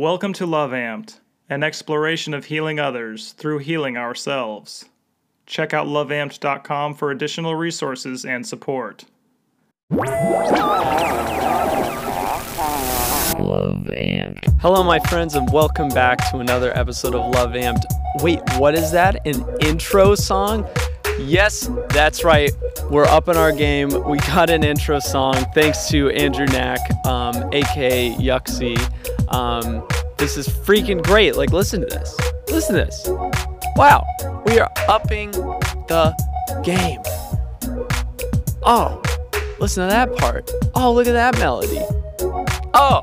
Welcome to Love Amped, an exploration of healing others through healing ourselves. Check out loveamped.com for additional resources and support. Love Amped. Hello, my friends, and welcome back to another episode of Love Amped. Wait, what is that? An intro song? Yes, that's right. We're up in our game. We got an intro song thanks to Andrew Knack, um, aka Yuxie. Um, this is freaking great. Like, listen to this. Listen to this. Wow, we are upping the game. Oh, listen to that part. Oh, look at that melody. Oh,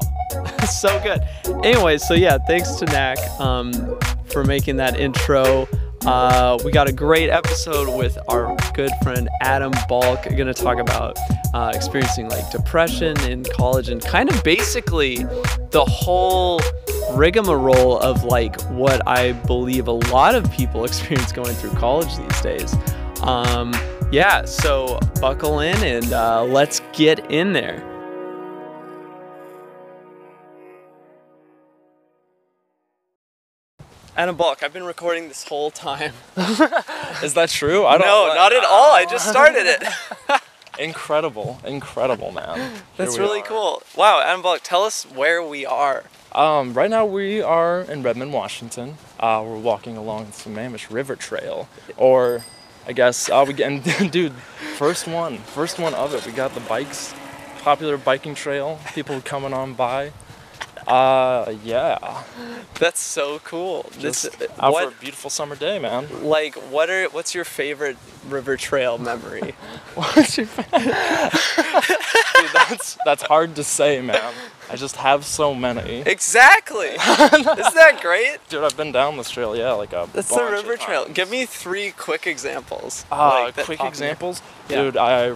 so good. Anyway, so yeah, thanks to Knack um, for making that intro. Uh, we got a great episode with our good friend Adam Balk. Going to talk about uh, experiencing like depression in college and kind of basically the whole rigmarole of like what I believe a lot of people experience going through college these days. Um, yeah, so buckle in and uh, let's get in there. Adam Balk, I've been recording this whole time. Is that true? I don't. Know. No, not at all. I just started it. Incredible, incredible, man. That's really are. cool. Wow, Adam Balk, tell us where we are. Um, right now we are in Redmond, Washington. Uh, we're walking along the Sammamish River Trail, or I guess uh, we get. dude, first one, first one of it. We got the bikes, popular biking trail. People coming on by. Uh, yeah. That's so cool. This, Just out what, for a beautiful summer day, man. like, what are, what's your favorite river trail memory? What's your favorite? Dude, that's that's hard to say, man. I just have so many. exactly. Isn't that great? Dude, I've been down this trail, yeah, like a That's the river trail. Give me three quick examples. Uh, like, quick examples, Yeah. dude. I,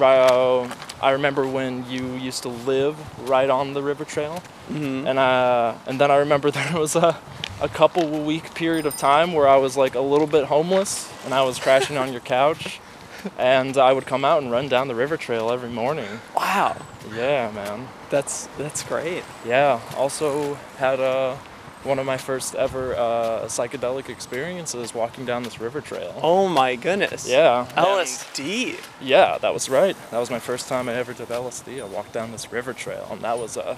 uh, I remember when you used to live right on the river trail, Mhm. and uh, and then I remember there was a, a couple week period of time where I was like a little bit homeless, and I was crashing on your couch, and I would come out and run down the river trail every morning. Wow, Yeah, man. that's that's great. Yeah. Also had uh, one of my first ever uh, psychedelic experiences walking down this river trail. Oh my goodness. Yeah. and- LSD. Yeah, that was right. That was my first time I ever did LSD. I walked down this river trail, and that was a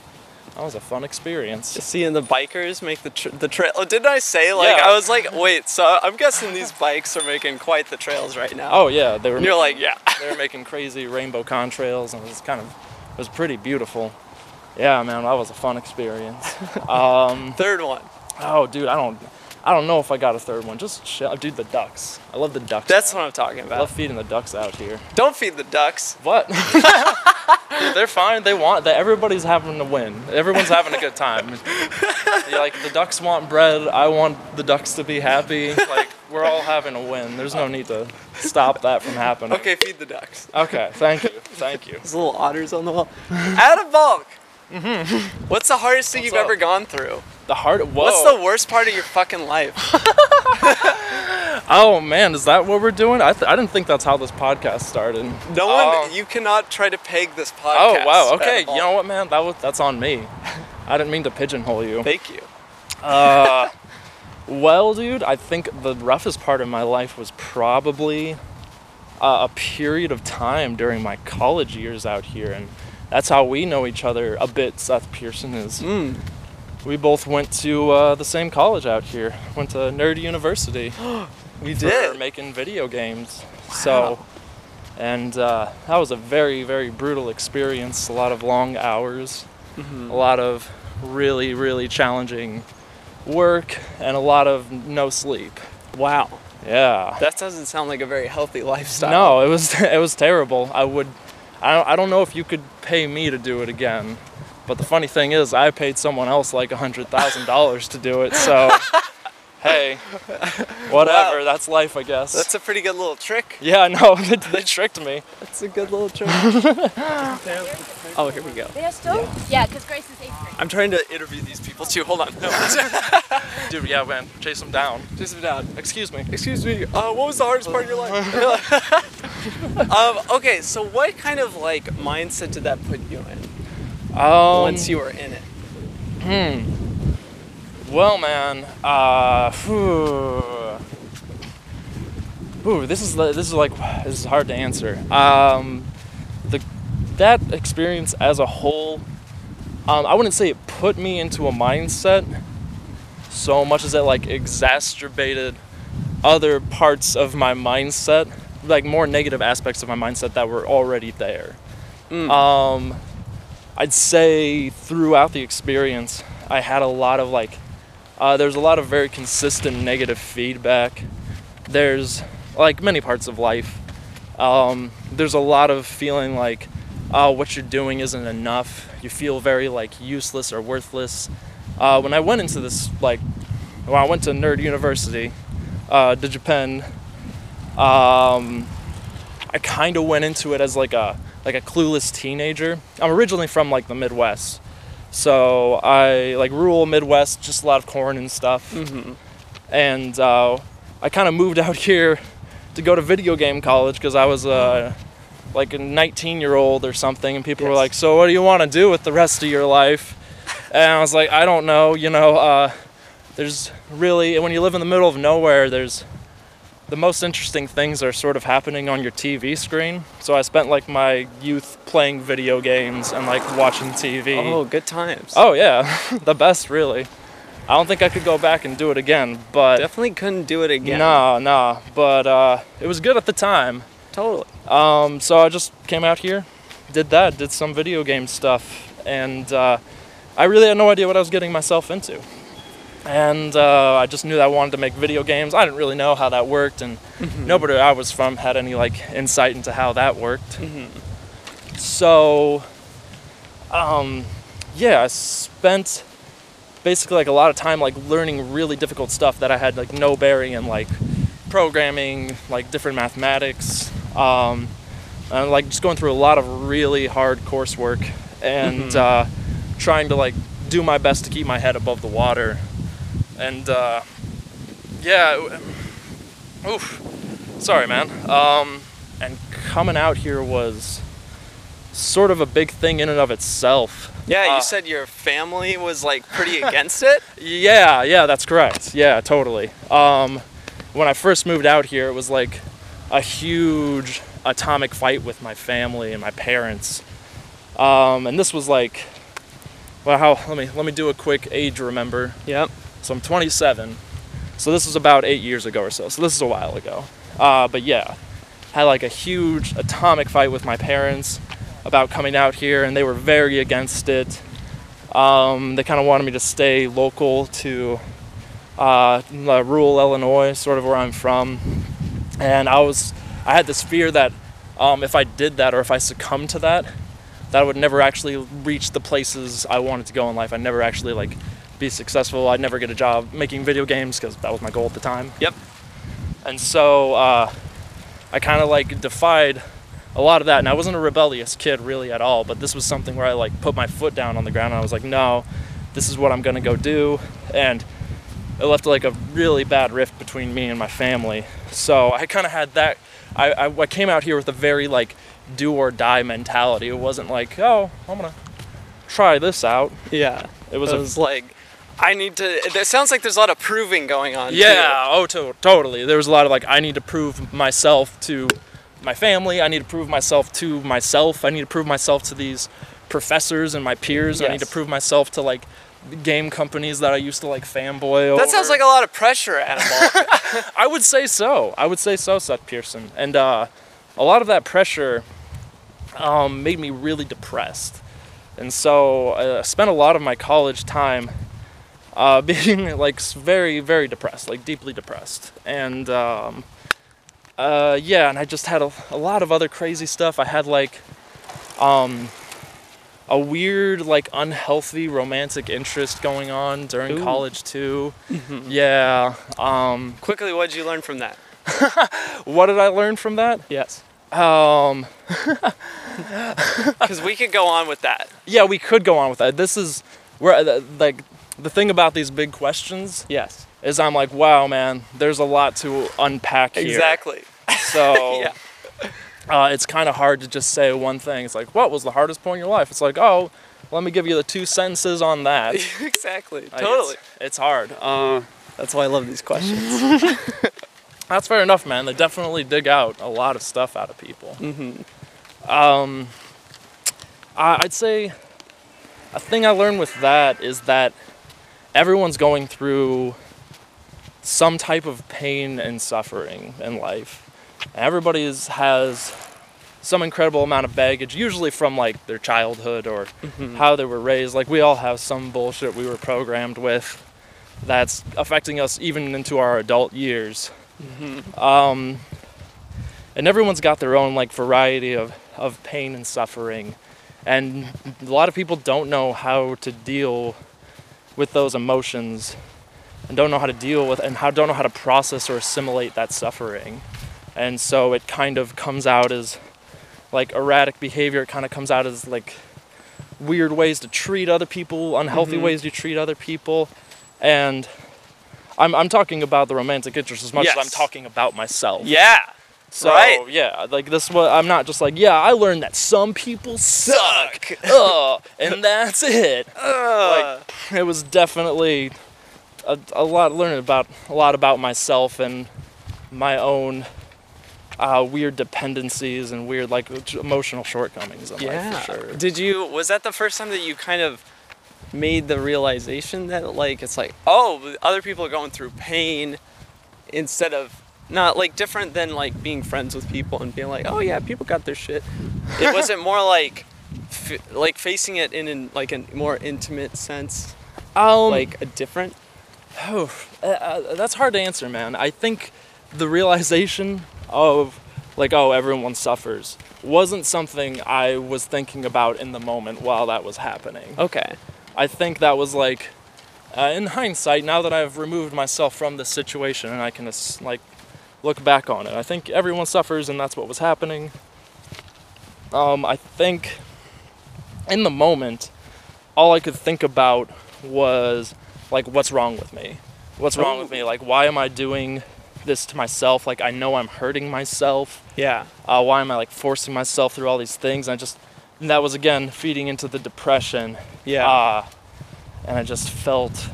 that was a fun experience. Seeing the bikers make the tr- the trail. Oh, didn't I say like Yeah. I was like, wait. So I'm guessing these bikes are making quite the trails right now. Oh yeah, they were. And you're like, yeah. they were making crazy rainbow contrails, and it was kind of it was pretty beautiful. Yeah, man, that was a fun experience. um, Third one. oh, dude, I don't I don't know if I got a third one. Just dude, the ducks. I love the ducks. That's what I'm talking about. I love feeding the ducks out here. Don't feed the ducks. What? Dude, they're fine. They want that. Everybody's having to win. Everyone's having a good time. Yeah, like the ducks want bread. I want the ducks to be happy. Like we're all having a win. There's no need to stop that from happening. Okay, feed the ducks. Okay. Thank you. Thank you. There's little otters on the wall. Adam Balk. What's the hardest thing What's you've up? ever gone through? The heart. Whoa. What's the worst part of your fucking life? Oh man, is that what we're doing? I, th- I didn't think that's how this podcast started. No one. Oh. You cannot try to peg this podcast. Oh wow. Okay. You know what, man? That was that's on me. I didn't mean to pigeonhole you. Thank you. Uh, well, dude, I think the roughest part of my life was probably uh, a period of time during my college years out here, and that's how we know each other a bit. Seth Pearson is. Mm. We both went to uh, the same college out here. Went to Nerd University. We did. making video games. So, and uh, that was a very, very brutal experience. A lot of long hours, Mm-hmm. a lot of really, really challenging work, and a lot of no sleep. Wow. Yeah. That doesn't sound like a very healthy lifestyle. No, it was it was terrible. I would, I don't, I don't know if you could pay me to do it again. But the funny thing is, I paid someone else like a hundred thousand dollars to do it. So, hey, whatever. Wow. That's life, I guess. That's a pretty good little trick. Yeah, no, they, they tricked me. That's a good little trick. oh, here we go. They are still? Yeah, because Grace is eighth grade. I'm trying to interview these people too. Hold on. No. Dude, yeah, man, chase them down. Chase them down. Excuse me. Excuse me. Uh, what was the hardest part of your life? um, okay, so what kind of like mindset did that put you in Um, once you were in it? hmm. Well, man, uh. Ooh, this is this is like this is hard to answer. Um, the that experience as a whole, um, I wouldn't say it put me into a mindset so much as it like exacerbated other parts of my mindset, like more negative aspects of my mindset that were already there. Um, I'd say throughout the experience, I had a lot of like, uh, there's a lot of very consistent negative feedback. There's like many parts of life. Um, there's a lot of feeling like, oh, what you're doing isn't enough. You feel very like useless or worthless. Uh, when I went into this like, when I went to Nerd University, uh, DigiPen, um, I kind of went into it as like a like a clueless teenager. I'm originally from like the Midwest, so I like rural Midwest, just a lot of corn and stuff. And uh, I kind of moved out here to go to video game college because I was uh, like a 19 year old or something, and people were like, "So what do you want to do with the rest of your life?" And I was like, "I don't know. You know, uh, there's really when you live in the middle of nowhere, there's the most interesting things are sort of happening on your TV screen. So I spent like my youth playing video games and like watching TV. Oh, good times. Oh, yeah, the best really. I don't think I could go back and do it again, but Definitely couldn't do it again. nah, nah. But uh, it was good at the time. Totally. Um, so I just came out here, did that, did some video game stuff, and uh, I really had no idea what I was getting myself into. And uh, I just knew that I wanted to make video games. I didn't really know how that worked, and nobody I was from had any like insight into how that worked. So, um, yeah, I spent basically like a lot of time like learning really difficult stuff that I had like no bearing in like programming, like different mathematics, um, and like just going through a lot of really hard coursework and uh, trying to like do my best to keep my head above the water. And uh, yeah, oof, sorry, man. Um, and coming out here was sort of a big thing in and of itself. Yeah, you Uh, said your family was like pretty against it. Yeah, yeah, that's correct. Yeah, totally. Um, when I first moved out here, it was like a huge atomic fight with my family and my parents. Um, and this was like, well, how? Let me let me do a quick age remember. Yep. So I'm 27. So this was about eight years ago or so. So this is a while ago. Uh, but yeah, had like a huge atomic fight with my parents about coming out here, and they were very against it. Um, they kind of wanted me to stay local to uh, uh, rural Illinois, sort of where I'm from, and I was I had this fear that um, if I did that or if I succumbed to that, that I would never actually reach the places I wanted to go in life. I'd never actually like be successful. I'd never get a job making video games because that was my goal at the time. Yep. And so uh, I kind of like defied a lot of that. And I wasn't a rebellious kid really at all, but this was something where I like put my foot down on the ground and I was like, no, this is what I'm gonna go do. And it left like a really bad rift between me and my family. So I kind of had that. I, I, I came out here with a very like do or die mentality. It wasn't like, oh, I'm gonna try this out. Yeah. It was It a was like, I need to. It sounds like there's a lot of proving going on. too. Yeah, oh, to- totally. There was a lot of like, I need to prove myself to my family. I need to prove myself to myself. I need to prove myself to these professors and my peers. I need to prove myself to like game companies that I used to like fanboy over. That sounds like a lot of pressure, Animal. I would say so. I would say so, Seth Pearson. And uh, a lot of that pressure um, made me really depressed. And so uh, I spent a lot of my college time uh, being like very, very depressed, like deeply depressed. And um, uh, yeah, and I just had a, a lot of other crazy stuff. I had like um, a weird, like unhealthy romantic interest going on during Ooh. college too. Yeah. Um, Quickly, what did you learn from that? what did I learn from that? Yes. Um, Because we could go on with that. yeah, we could go on with that. This is where, uh, like, the thing about these big questions Yes. is I'm like, wow, man, there's a lot to unpack here. Exactly. So Yeah. uh, it's kind of hard to just say one thing. It's like, what was the hardest point in your life? It's like, oh, let me give you the two sentences on that. exactly. Like, Totally. It's, it's hard. Uh, that's why I love these questions. That's fair enough, man. They definitely dig out a lot of stuff out of people. Mm-hmm. Um, I, I'd say a thing I learned with that is that everyone's going through some type of pain and suffering in life. Everybody has some incredible amount of baggage, usually from like their childhood or how they were raised. Like we all have some bullshit we were programmed with that's affecting us even into our adult years. Um, and everyone's got their own like variety of, of pain and suffering. And a lot of people don't know how to deal with those emotions and don't know how to deal with and how don't know how to process or assimilate that suffering. And so it kind of comes out as like erratic behavior, it kind of comes out as like weird ways to treat other people, unhealthy mm-hmm. ways to treat other people. And I'm, I'm talking about the romantic interest as much as I'm talking about myself. yeah. So Right. yeah, like this what I'm not just like, yeah, I learned that some people suck. Ugh, and that's it. Uh, Like it was definitely a, a lot learning about a lot about myself and my own uh, weird dependencies and weird like emotional shortcomings in yeah. life for sure. Did you? Was that the first time that you kind of made the realization that like it's like oh other people are going through pain instead of not like different than like being friends with people and being like oh yeah people got their shit. It wasn't more like f- like facing it in an, like a more intimate sense, Um, like a different. Oh, uh, uh, that's hard to answer, man. I think the realization of like, oh, everyone suffers wasn't something I was thinking about in the moment while that was happening. Okay. I think that was like, uh, in hindsight, now that I've removed myself from the situation and I can like look back on it, I think everyone suffers and that's what was happening. Um, I think in the moment, all I could think about was like, what's wrong with me? What's wrong with me? Like, why am I doing this to myself? Like, I know I'm hurting myself Yeah. uh, why am I like forcing myself through all these things? And I just, and that was again feeding into the depression. Yeah. Uh, and I just felt,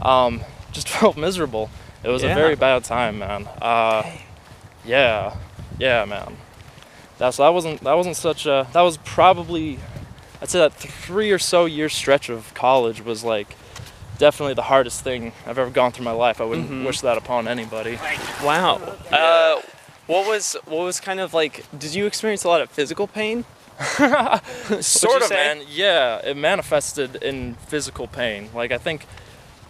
um, just felt miserable. It was Yeah. a very bad time, man. Uh, yeah, yeah, man. That's that wasn't that wasn't such a that was probably, I'd say that three or so year stretch of college was like definitely the hardest thing I've ever gone through my life. I wouldn't Mm-hmm. wish that upon anybody. Wow. Uh, what was what was kind of like? Did you experience a lot of physical pain? sort of say? man yeah it manifested in physical pain like i think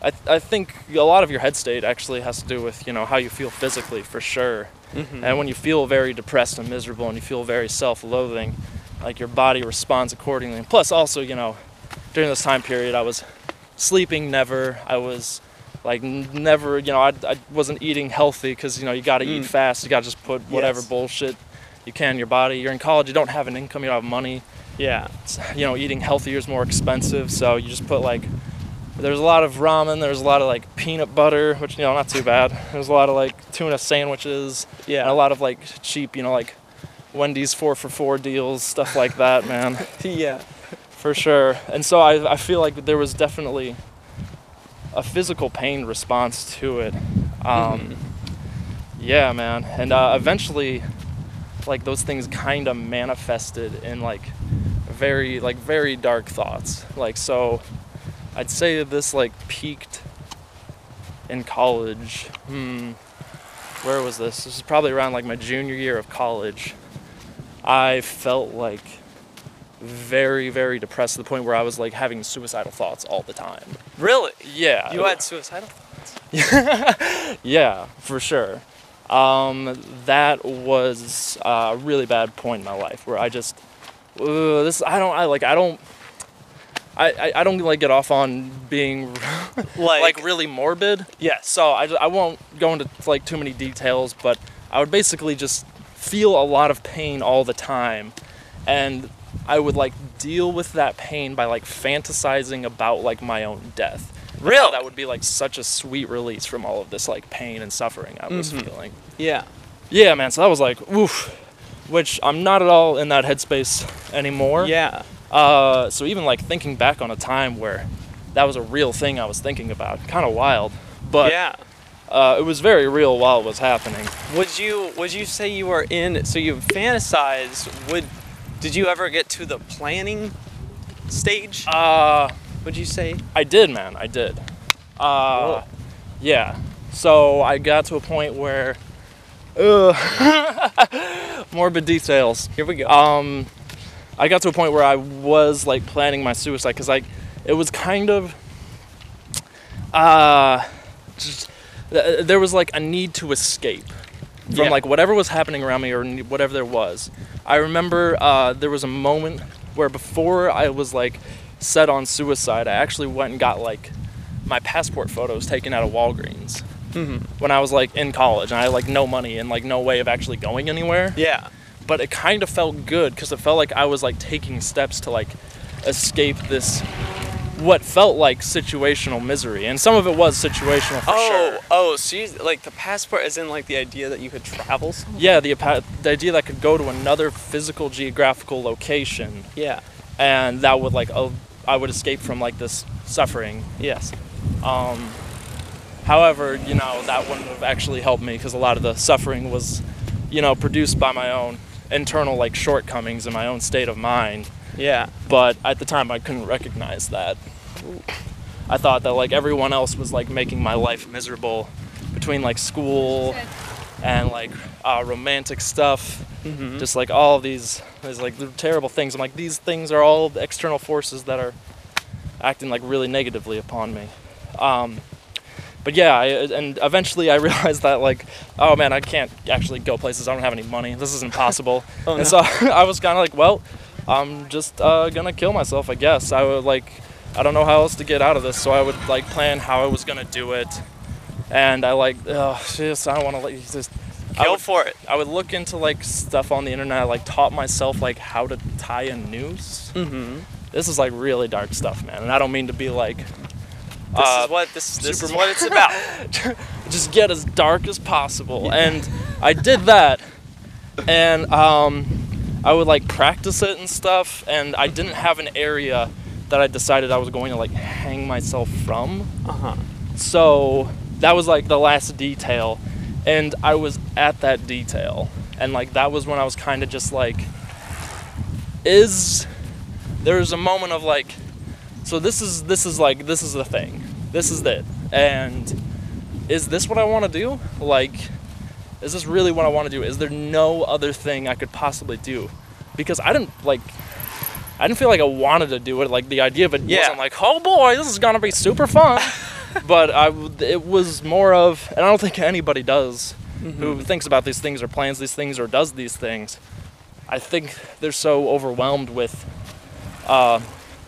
I, I think a lot of your head state actually has to do with you know how you feel physically for sure. Mm-hmm. And when you feel very depressed and miserable and you feel very self-loathing like your body responds accordingly. And plus also you know during this time period i was sleeping never. I was like never you know i, I wasn't eating healthy because you know you got to eat mm. fast. You got to just put whatever Yes. bullshit you can in your body. You're in college you don't have an income you don't have money. Yeah. you know, eating healthier is more expensive, so you just put like there's a lot of ramen, there's a lot of like peanut butter, which you know, not too bad. There's a lot of like tuna sandwiches, Yeah. and a lot of like cheap, you know, like Wendy's four for four deals, stuff like that, man, yeah. for sure. And so I, I feel like there was definitely a physical pain response to it. Um, Yeah, man, and uh, eventually, like those things kind of manifested in like very like very dark thoughts. Like so, I'd say this like peaked in college. Hmm, where was this? This is probably around like my junior year of college. I felt like very very depressed to the point where I was like having suicidal thoughts all the time. Really? Yeah, You had suicidal thoughts? yeah, for sure. Um, that was a really bad point in my life where I just, uh, this I don't I like I don't. I, I, I don't like get off on being Like, like really morbid. Yeah. So I, I won't go into like too many details, but I would basically just feel a lot of pain all the time, and I would like deal with that pain by like fantasizing about like my own death. Really? That would be like such a sweet release from all of this like pain and suffering I was Mm-hmm. feeling. Yeah. Yeah, man. So that was like, oof. Which I'm not at all in that headspace anymore. Yeah. Uh, so even like thinking back on a time where that was a real thing I was thinking about, kind of wild, but yeah. uh, it was very real while it was happening. Would you would you say you were in so you fantasize would did you ever get to the planning stage? Uh, would you say? I did, man. I did. Uh, yeah. So I got to a point where, uh, morbid details. Here we go. Um, I got to a point where I was like planning my suicide because like it was kind of, uh, just th- there was like a need to escape from Yeah. like whatever was happening around me or whatever there was. I remember uh, there was a moment where before I was like set on suicide, I actually went and got like my passport photos taken out of Walgreens when I was like in college and I had like no money and like no way of actually going anywhere yeah. But it kind of felt good because it felt like I was like taking steps to like escape this what felt like situational misery and some of it was situational for Oh, sure oh, so you, like the passport is in like the idea that you could travel somewhere? yeah the, the idea that I could go to another physical geographical location Yeah. and that would like uh, I would escape from like this suffering Yes. Um, however, you know, that wouldn't have actually helped me because a lot of the suffering was, you know, produced by my own internal like shortcomings in my own state of mind. Yeah. But at the time, I couldn't recognize that. I thought that like everyone else was like making my life miserable between like school and like uh, romantic stuff, Mm-hmm. just like all these, these like terrible things. I'm like these things are all the external forces that are acting like really negatively upon me. Um, but yeah, I, and eventually I realized that like, oh man, I can't actually go places. I don't have any money. This is impossible. Oh, and so I was kind of like, well, I'm just uh, gonna kill myself, I guess. I would like, I don't know how else to get out of this. So I would like plan how I was gonna do it, and I like, oh, just I don't want to you just. Go would, for it. I would look into like stuff on the internet. I like taught myself like how to tie a noose. Mm-hmm. This is like really dark stuff, man. And I don't mean to be like This Uh, is what this this is what it's about. just get as dark as possible. And I did that, and um, I would like practice it and stuff. And I didn't have an area that I decided I was going to like hang myself from. Uh huh. So that was like the last detail, and I was at that detail, and like that was when I was kind of just like, is there was a moment of like, so this is this is like this is the thing, this is it, and is this what I want to do? Like, is this really what I want to do? Is there no other thing I could possibly do? Because I didn't like. I didn't feel like I wanted to do it. Like the idea of it Yeah. wasn't like, oh boy, this is gonna be super fun. but I, it was more of, and I don't think anybody does, who thinks about these things or plans these things or does these things. I think they're so overwhelmed with uh,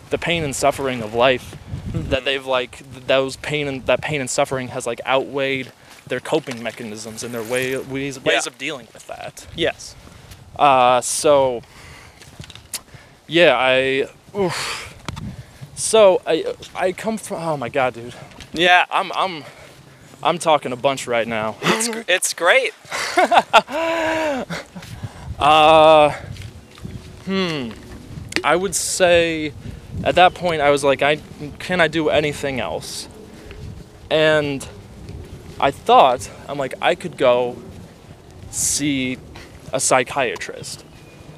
the pain and suffering of life that they've like those pain and that pain and suffering has like outweighed their coping mechanisms and their way ways, ways Yeah. of dealing with that. Yes. Uh, so yeah, I. Oof. So I I come from. Oh my god, dude. Yeah. I'm I'm I'm talking a bunch right now. It's it's great. Uh, hmm. I would say at that point I was like, I can I do anything else? And I thought I'm like I could go see a psychiatrist,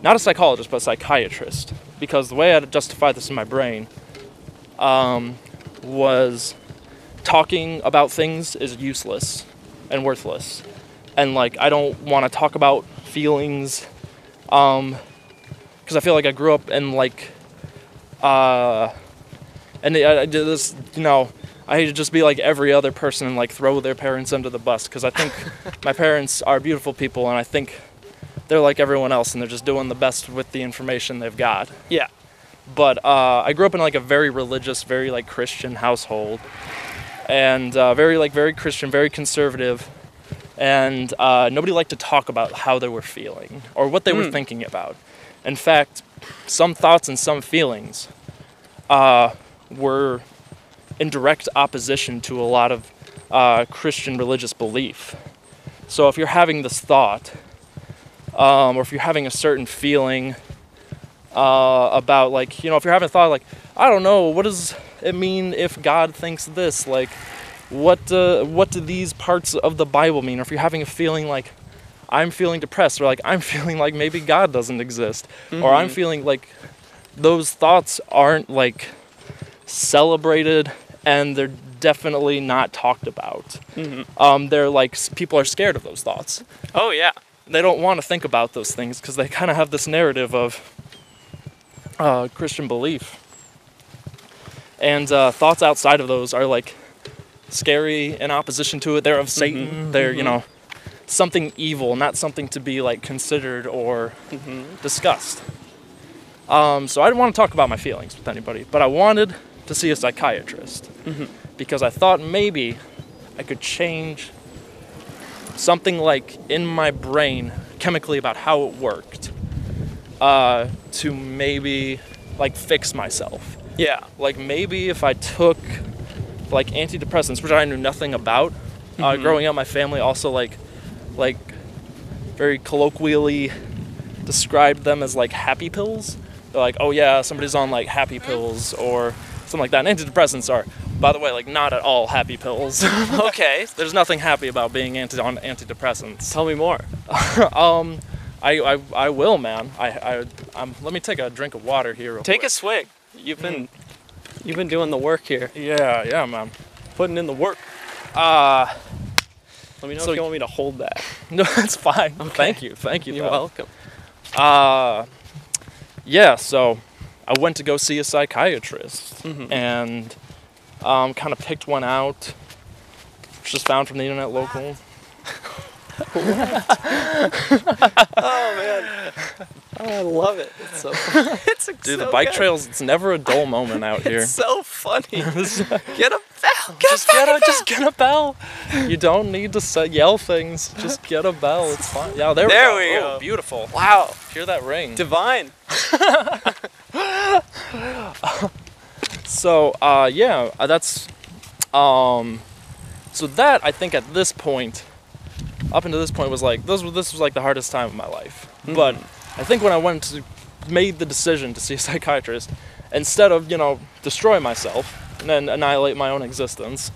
not a psychologist, but a psychiatrist, because the way I justified this in my brain um, was talking about things is useless and worthless. And like I don't want to talk about feelings um because I feel like I grew up in like uh and I, this you know I hate to just be like every other person and like throw their parents under the bus because I think my parents are beautiful people and I think they're like everyone else and they're just doing the best with the information they've got Yeah. but uh, I grew up in like a very religious, very like Christian household, and uh, very like very Christian, very conservative, and uh, nobody liked to talk about how they were feeling or what they were Hmm. thinking about. In fact, some thoughts and some feelings uh, were in direct opposition to a lot of uh, Christian religious belief. So if you're having this thought, um, or if you're having a certain feeling, uh, about like you know if you're having a thought like I don't know what does it mean if God thinks this like what uh, what do these parts of the Bible mean or if you're having a feeling like I'm feeling depressed or like I'm feeling like maybe God doesn't exist or I'm feeling like those thoughts aren't like celebrated and they're definitely not talked about. Um, they're like people are scared of those thoughts. Oh yeah. They don't want to think about those things because they kind of have this narrative of uh, Christian belief. And uh, thoughts outside of those are like scary in opposition to it. They're of Satan. They're you know something evil, not something to be like considered or discussed. Um, so I didn't want to talk about my feelings with anybody, but I wanted to see a psychiatrist because I thought maybe I could change something like in my brain chemically about how it worked uh, to maybe like fix myself. Yeah. Like maybe if I took like antidepressants, which I knew nothing about. Uh, growing up, my family also like like very colloquially described them as like happy pills. They're like, oh yeah, somebody's on like happy pills or something like that. And antidepressants are, by the way, like not at all happy pills. Okay. There's nothing happy about being anti on antidepressants. Tell me more. um, I, I, I will, man. I, I, um, let me take a drink of water here. Real Take a swig. You've been you've been doing the work here, Yeah, yeah, man. putting in the work. Uh, Let me know So- if you want me to hold that. no, that's fine. Okay. Thank you, thank you. You're though. welcome. Uh, yeah, so I went to go see a psychiatrist and um, kind of picked one out. Just found from the internet local. Oh, man. I love it. It's so it's Dude, so the bike good. trails, it's never a dull moment out here. It's so funny. Get a bell. Get just a get a fucking just get a bell. You don't need to say, yell things. Just get a bell. It's fine. Yeah, there, There we we go. Oh, go. beautiful. Wow. Hear that ring? Divine. So, uh, yeah, uh, that's, um, so that I think at this point, up until this point was like this was this was like the hardest time of my life. But I think when I went to made the decision to see a psychiatrist, instead of you know destroy myself and then annihilate my own existence,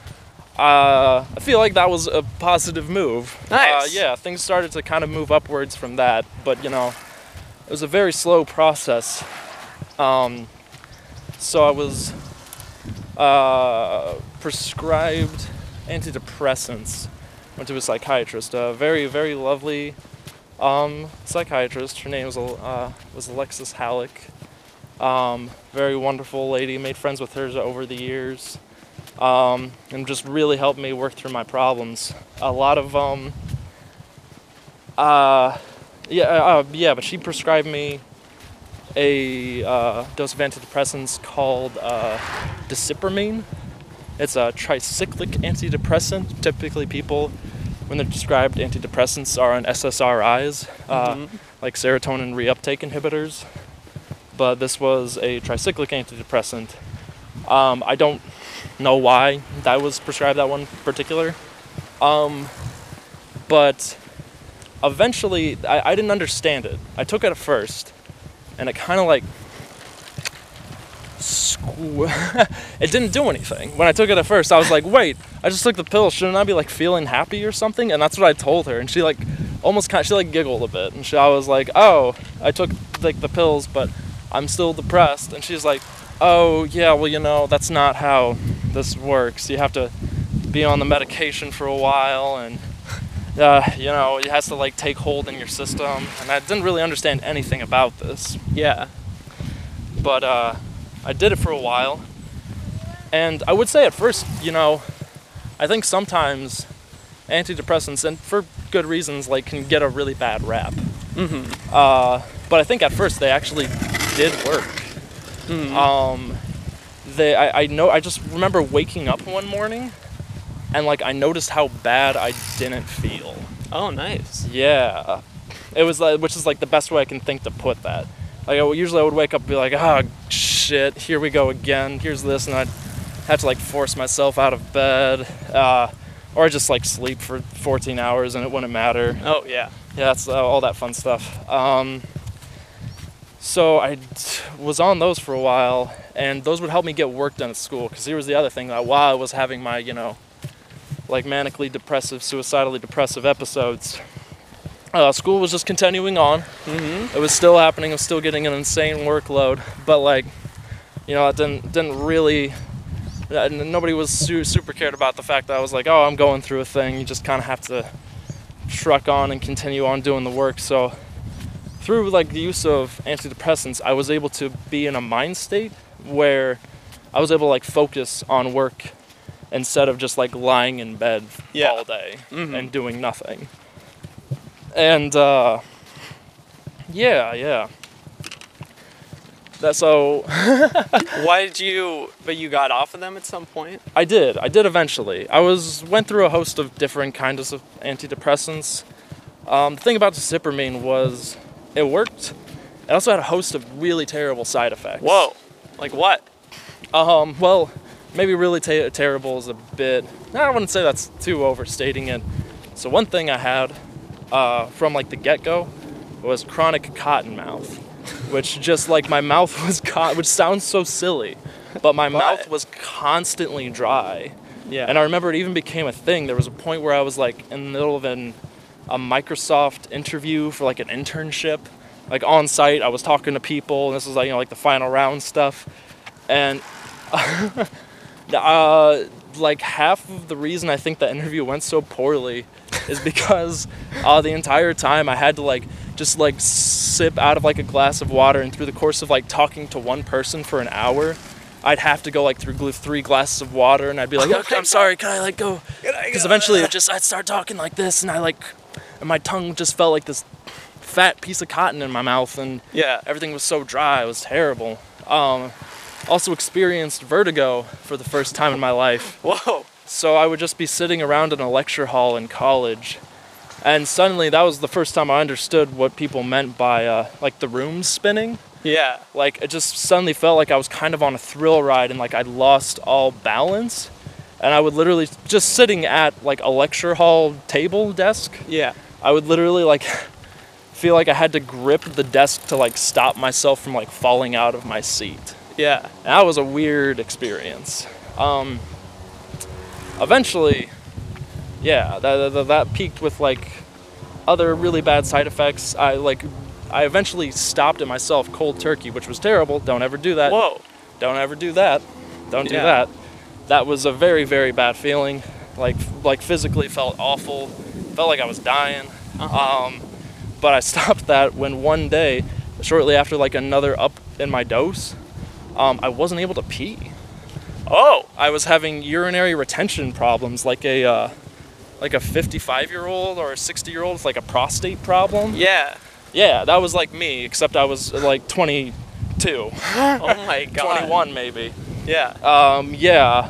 uh, I feel like that was a positive move. Nice. Uh, yeah, things started to kind of move upwards from that, but you know, it was a very slow process. Um, so I was uh, prescribed antidepressants. Went to a psychiatrist, a very very lovely um, psychiatrist. Her name was uh, was Alexis Halleck. Um, very wonderful lady. Made friends with her over the years, um, and just really helped me work through my problems. A lot of um, uh, yeah, uh, yeah, but she prescribed me a uh, dose of antidepressants called uh, Desipramine. It's a tricyclic antidepressant. Typically, people, when they're described antidepressants, are on SSRIs, uh, like serotonin reuptake inhibitors. But this was a tricyclic antidepressant. Um, I don't know why that was prescribed that one particular. Um, but eventually, I, I didn't understand it. I took it at first, and it kind of like it didn't do anything. When I took it at first, I was like, "Wait, I just took the pill. Shouldn't I be like feeling happy or something?" And that's what I told her, and she like almost kind of, she like giggled a bit, and she I was like, "Oh, I took like the pills, but I'm still depressed." And she's like, "Oh, yeah, well, you know, that's not how this works. You have to be on the medication for a while and uh, you know, it has to like take hold in your system. And I didn't really understand anything about this Yeah. but uh, I did it for a while. And I would say at first, you know, I think sometimes antidepressants, and for good reasons, like can get a really bad rap. Mm-hmm. Uh, but I think at first they actually did work. Um, they, I, I know, I just remember waking up one morning, and like I noticed how bad I didn't feel. Oh, nice. Yeah, it was like, which is like the best way I can think to put that. Like I usually I would wake up and be like, oh shit, here we go again. Here's this, and I'd have to like force myself out of bed, uh, or just like sleep for 14 hours and it wouldn't matter. Oh, yeah. Yeah, that's uh, all that fun stuff. Um, so I was on those for a while, and those would help me get work done at school. Because here was the other thing that while I was having my, you know, like manically depressive, suicidally depressive episodes, uh, school was just continuing on. Mm-hmm. It was still happening. I was still getting an insane workload, but like, you know, it didn't didn't really. Nobody was su- super cared about the fact that I was like, oh, I'm going through a thing. You just kind of have to truck on and continue on doing the work. So through like the use of antidepressants, I was able to be in a mind state where I was able to like focus on work instead of just like lying in bed Yeah. all day Mhm. and doing nothing. And uh, yeah, yeah. That so Why did you? But you got off of them at some point. I did. I did eventually. I was went through a host of different kinds of antidepressants. Um, the thing about the Desipramine was it worked. It also had a host of really terrible side effects. Whoa. Like what? Um. Well, maybe really te- terrible is a bit. I wouldn't say that's too overstating it. So one thing I had uh, from like the get-go was chronic cotton mouth, which just like my mouth was caught, which sounds so silly, but my mouth was constantly dry. Yeah. And I remember it even became a thing. There was a point where I was like in the middle of an, a Microsoft interview for like an internship, like on site. I was talking to people, and this was like you know like the final round stuff, and uh, like half of the reason I think the interview went so poorly is because uh, the entire time I had to like just like sip out of like a glass of water, and through the course of like talking to one person for an hour. I'd have to go like through three glasses of water, and I'd be like, "Okay, I'm sorry, can I like go?" Because eventually, it just I'd start talking like this, and I like, and my tongue just felt like this fat piece of cotton in my mouth, and yeah. everything was so dry. It was terrible. Um, also experienced vertigo for the first time in my life. Whoa. So I would just be sitting around in a lecture hall in college, and suddenly that was the first time I understood what people meant by uh, like the rooms spinning. Yeah. Like it just suddenly felt like I was kind of on a thrill ride, and like I'd lost all balance. And I would literally just sitting at like a lecture hall table desk. Yeah. I would literally like feel like I had to grip the desk to like stop myself from like falling out of my seat. Yeah. That was a weird experience. Um, eventually, yeah, that, that, that peaked with like other really bad side effects. I like, I eventually stopped it myself cold turkey, which was terrible. Don't ever do that. Whoa. Don't ever do that. Don't do Yeah. that. That was a very very bad feeling. Like like physically felt awful. Felt like I was dying. Uh-huh. Um, but I stopped that when one day, shortly after like another up in my dose, um, I wasn't able to pee. Oh. I was having urinary retention problems, like a uh, like a 55 year old or a 60 year old with like a prostate problem. Yeah. Yeah, that was like me, except I was like 22, Oh my god. 21 maybe. Yeah. Um, yeah.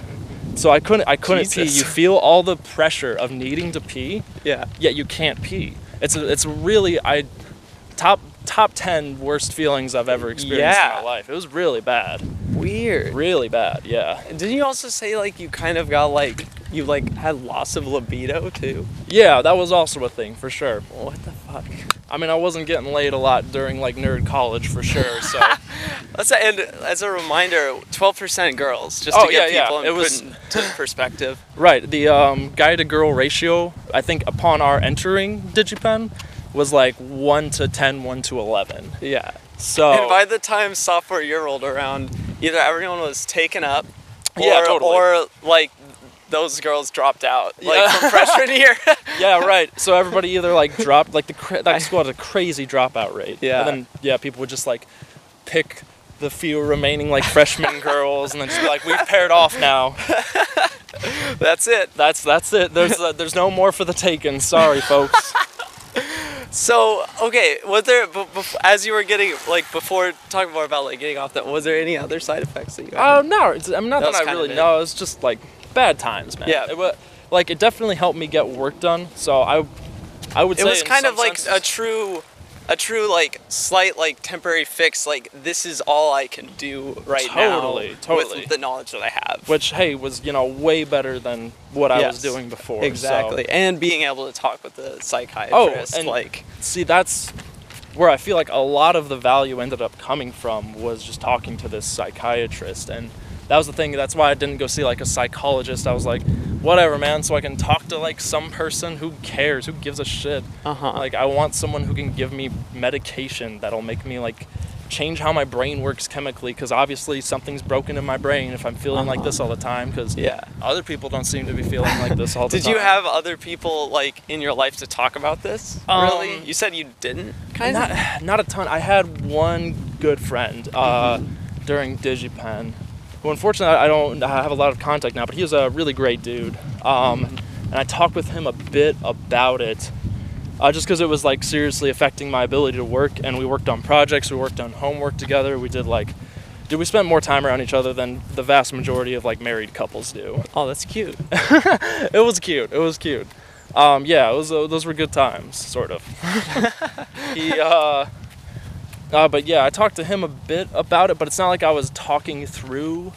So I couldn't I couldn't pee. You feel all the pressure of needing to pee, Yeah. yet you can't pee. It's a, it's really I top top 10 worst feelings I've ever experienced Yeah. in my life. It was really bad. Weird. Really bad. Yeah. Didn't you also say like you kind of got like you like had loss of libido too? Yeah, that was also a thing for sure. What the fuck? I mean, I wasn't getting laid a lot during like nerd college for sure. So Let's and as a reminder, twelve percent girls, just Oh, to get yeah, yeah. people in It was- into perspective. right, the um, guy to girl ratio, I think upon our entering DigiPen, was like one to 10, 1 to eleven. Yeah. So And by the time sophomore year rolled around, either everyone was taken up, or, Yeah, totally. or like those girls dropped out, like Yeah. from freshman year. yeah, right. So everybody either like dropped like the cra- that school had a crazy dropout rate. Yeah. And then yeah, people would just like pick the few remaining like freshman girls and then just be like, we've paired off now. That's it. That's that's it. There's uh, there's no more for the taken. Sorry, folks. So okay, was there as you were getting like before talking more about like getting off that? Was there any other side effects that you? had? Uh, no, it's, I mean not That that, I really it. know. It's just like bad times, man. Yeah. It, wa- like it definitely helped me get work done. So I, I would say it say was in kind of like a true a true like slight like temporary fix like this is all i can do right Totally, now totally. with the knowledge that i have which hey was you know way better than what I was doing before. so- exactly and being able to talk with the psychiatrist oh, and- like See, that's where I feel like a lot of the value ended up coming from was just talking to this psychiatrist and that was the thing that's why I didn't go see like a psychologist. I was like, whatever, man, so I can talk to like some person who cares, who gives a shit. Uh-huh. Like I want someone who can give me medication that'll make me like change how my brain works chemically because obviously something's broken in my brain if I'm feeling like Uh-huh. this all the time because Yeah. other people don't seem to be feeling like this all the Did time. Did you have other people like in your life to talk about this? Um, really? You said you didn't. Kind not, of. not a ton. I had one good friend uh, during DigiPen, who unfortunately I don't have a lot of contact now, but he was a really great dude. Um, and I talked with him a bit about it, uh, just because it was like seriously affecting my ability to work. And we worked on projects, we worked on homework together. We did like, dude, we spent more time around each other than the vast majority of like married couples do. Oh, that's cute. It was cute. It was cute. Um, yeah, it was. Uh, those were good times, sort of. he, uh, uh, but yeah, I talked to him a bit about it, but it's not like I was talking through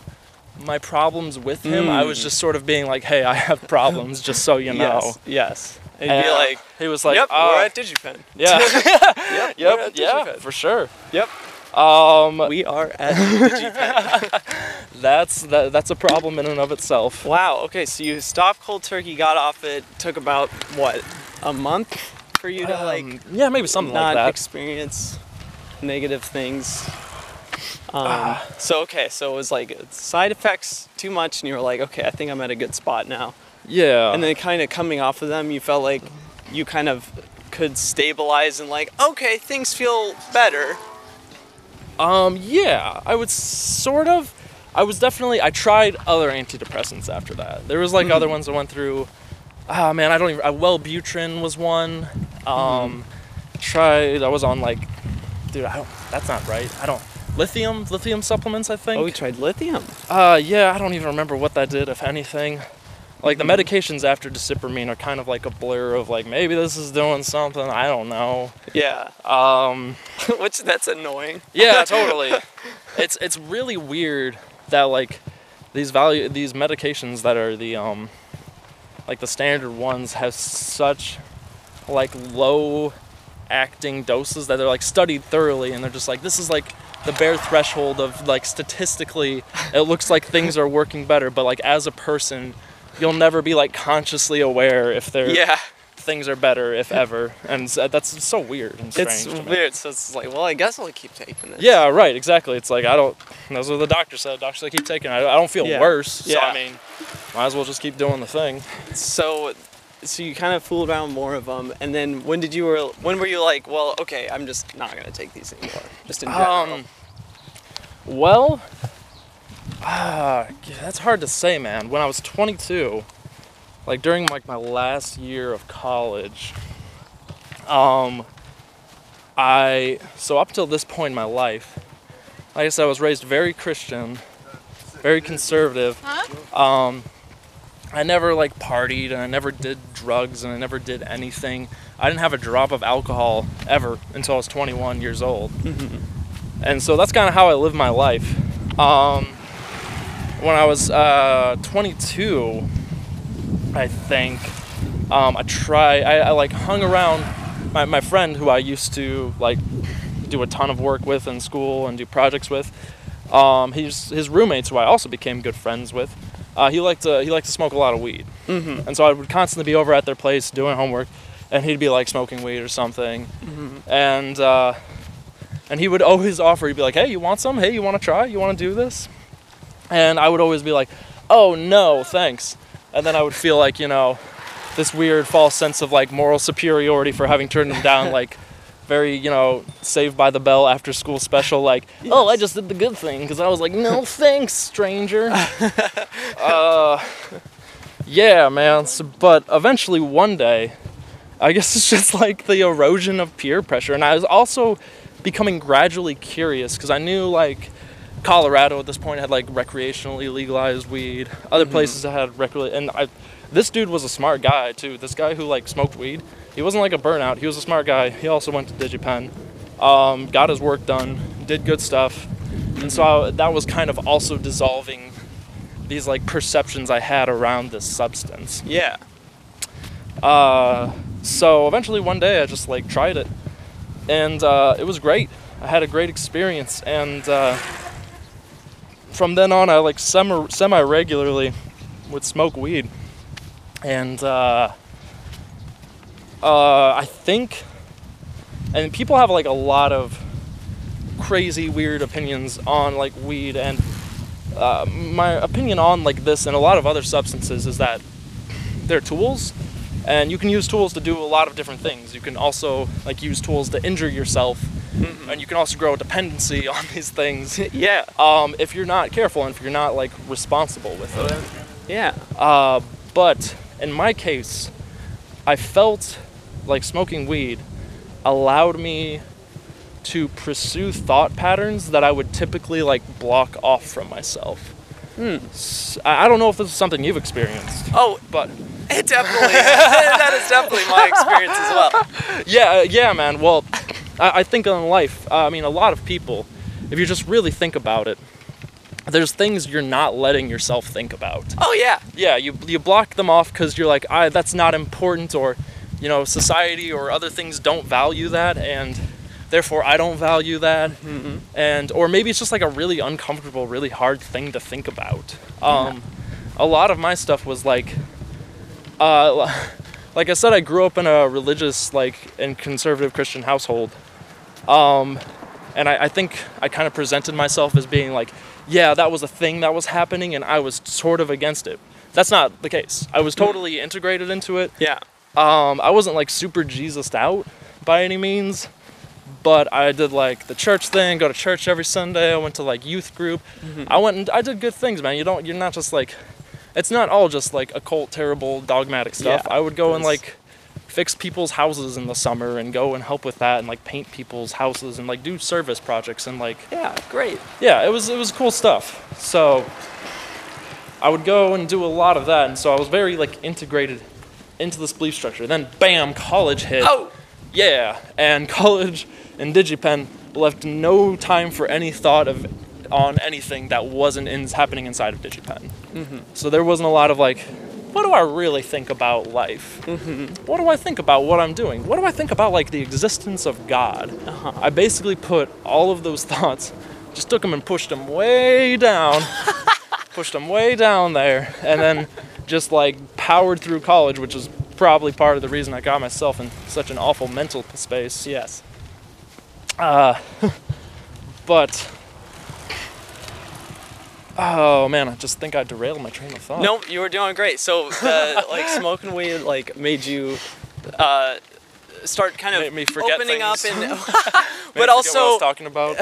my problems with him. I was Mm. just sort of being like, "Hey, I have problems, just so you know." Yes. Yes. And And, be like, he was like, "Yep, uh, we're at DigiPen." yeah, Yep. yep, yeah, DigiPen. for sure. Yep. Um, We are at DigiPen. that's that, that's a problem in and of itself. wow. Okay, so you stopped cold turkey, got off it. Took about what a month for you to like Um, yeah, maybe something not like that. experience negative things. Um, Ah. so okay, so it was like side effects too much, and you were like, okay, I think I'm at a good spot now. yeah. And then kind of coming off of them, you felt like you kind of could stabilize and like, okay, things feel better. Um, yeah, I would sort of. I was definitely. I tried other antidepressants after that. There was like other ones I went through. Ah, man, I don't even. Uh, Wellbutrin was one. Um, tried. I was on like, dude, I don't. That's not right. I don't. Lithium, lithium supplements. I think. Oh, we tried lithium. Uh, yeah, I don't even remember what that did, if anything. Like the medications after Desipramine are kind of like a blur of like maybe this is doing something. I don't know. Yeah, Um. which that's annoying. Yeah, totally. it's it's really weird that like these value these medications that are the um like the standard ones have such like low acting doses that they're like studied thoroughly and they're just like this is like the bare threshold of like statistically it looks like things are working better but like as a person you'll never be like consciously aware if they're Yeah, things are better if ever and uh, that's so weird and strange it's weird. So it's like, well, I guess I'll keep taking this. Yeah, right, exactly. It's like I don't. That's what the doctor said. Doctor said keep taking it. I, I don't feel Yeah. worse. So Yeah. I mean, might as well just keep doing the thing. So, so you kind of fooled around more of them, and then when did you were when were you like, well, okay, I'm just not gonna take these anymore, just in general. Um. Well, ah, that's hard to say, man. When I was 22, like during like my last year of college, um, I so up till this point in my life, like I said, I was raised very Christian, very conservative. Um, I never like partied and I never did drugs and I never did anything. I didn't have a drop of alcohol ever until I was 21 years old. And so that's kind of how I lived my life. Um, when I was uh, 22, I think, um, I try, I, I like hung around my, my friend who I used to like do a ton of work with in school and do projects with. Um, he's his roommates who I also became good friends with. Uh, he liked to he liked to smoke a lot of weed, Mm-hmm. and so I would constantly be over at their place doing homework, and he'd be like smoking weed or something, and uh, and he would always offer. He'd be like, "Hey, you want some? Hey, you want to try? You want to do this?" And I would always be like, "Oh no, thanks," and then I would feel like you know, this weird false sense of like moral superiority for having turned him down, like very you know Saved by the Bell after school special, like, "Oh, I just did the good thing," because I was like, "No thanks, stranger." uh, yeah, man. So, but eventually, one day, I guess it's just like the erosion of peer pressure, and I was also becoming gradually curious because I knew like Colorado at this point had like recreationally legalized weed. Other places that had recreational, and I, this dude was a smart guy too. This guy who like smoked weed, he wasn't like a burnout. He was a smart guy. He also went to DigiPen, um, got his work done, did good stuff, and so I, that was kind of also dissolving these like perceptions I had around this substance. Yeah. Uh, so eventually one day I just like tried it, and uh, it was great. I had a great experience, and uh, from then on, I like semi semi regularly would smoke weed, and uh, I think, and people have like a lot of crazy weird opinions on like weed and uh, my opinion on like this and a lot of other substances is that they're tools and you can use tools to do a lot of different things you can also like use tools to injure yourself and you can also grow a dependency on these things yeah. um, if you're not careful and if you're not like responsible with it Yeah. uh, but in my case, I felt like smoking weed allowed me to pursue thought patterns that I would typically like block off from myself. I don't know if this is something you've experienced, Oh, but it definitely. that is definitely my experience as well. yeah, uh, yeah, man. Well, I, I think in life, uh, I mean, a lot of people, if you just really think about it, there's things you're not letting yourself think about. Oh yeah. yeah, you you block them off because you're like, I that's not important, or you know, society or other things don't value that, and therefore I don't value that, and or maybe it's just like a really uncomfortable, really hard thing to think about. Um, a lot of my stuff was like, uh, like I said, I grew up in a religious, like, and conservative Christian household. Um, and I, I think I kind of presented myself as being like, yeah, that was a thing that was happening, and I was sort of against it. That's not the case. I was totally integrated into it. Yeah. Um, I wasn't like super Jesus out by any means, but I did like the church thing, go to church every Sunday. I went to like youth group. I went and I did good things, man. You don't, you're not just like, it's not all just like occult, terrible, dogmatic stuff. Yeah, I would go and like fix people's houses in the summer and go and help with that and like paint people's houses and like do service projects and like Yeah. Great. yeah, it was it was cool stuff. So I would go and do a lot of that, and so I was very like integrated into this belief structure. Then bam, college hit. Oh. yeah, and college and DigiPen left no time for any thought of on anything that wasn't in, happening inside of DigiPen. Mm-hmm. So there wasn't a lot of like, what do I really think about life? Mm-hmm. What do I think about what I'm doing? What do I think about like the existence of God? Uh-huh. I basically put all of those thoughts, just took them and pushed them way down, pushed them way down there, and then just like powered through college, which is probably part of the reason I got myself in such an awful mental space. Yes. Uh, but oh man, I just think I derailed my train of thought. Nope, you were doing great. So, uh, like smoking weed, like made you uh, start kind of Made me forget opening up and, but forget what I also talking about.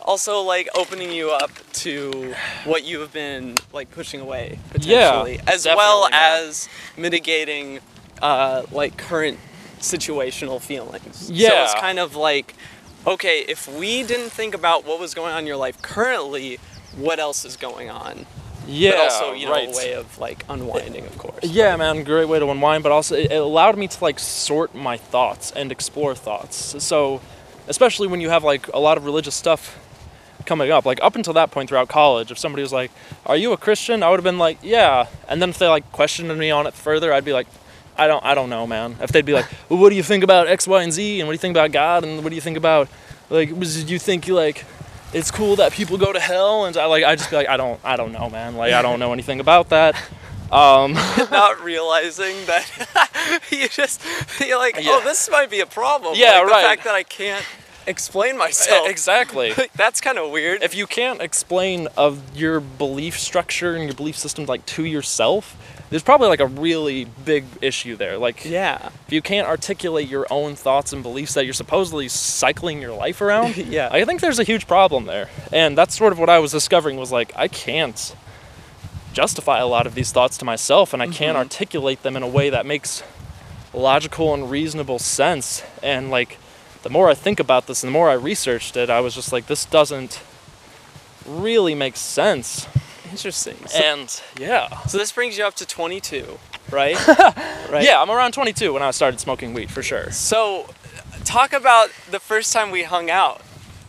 also like opening you up to what you have been like pushing away Yeah, potentially, as well definitely, as mitigating uh, like current situational feelings. so Yeah. it's kind of like, okay, if we didn't think about what was going on in your life currently, what else is going on? yeah, but also you know right. a way of like unwinding, of course. Yeah, man, great way to unwind, but also it allowed me to like sort my thoughts and explore thoughts. So, especially when you have like a lot of religious stuff coming up, like up until that point throughout college, if somebody was like, "Are you a Christian?" I would have been like, "Yeah," and then if they like questioned me on it further, I'd be like, "I don't, I don't know, man." If they'd be like, "Well, what do you think about X, Y, and Z, and what do you think about God, and what do you think about like, was do you think like?" It's cool that people go to hell, and I like. I just be like, I don't, I don't know, man. Like, I don't know anything about that. Um, Not realizing that you just you're like, Yeah. oh, this might be a problem. Yeah, like, right. The fact that I can't explain myself. exactly. That's kind of weird. if you can't explain of your belief structure and your belief system like to yourself, there's probably like a really big issue there. Like yeah. if you can't articulate your own thoughts and beliefs that you're supposedly cycling your life around, Yeah. I think there's a huge problem there. And that's sort of what I was discovering was like I can't justify a lot of these thoughts to myself and I can't mm-hmm. articulate them in a way that makes logical and reasonable sense. And like the more I think about this and the more I researched it, I was just like this doesn't really make sense. Interesting. So, And yeah. so this brings you up to 22, right? right. Yeah, I'm around 22 when I started smoking weed for sure. So, talk about the first time we hung out.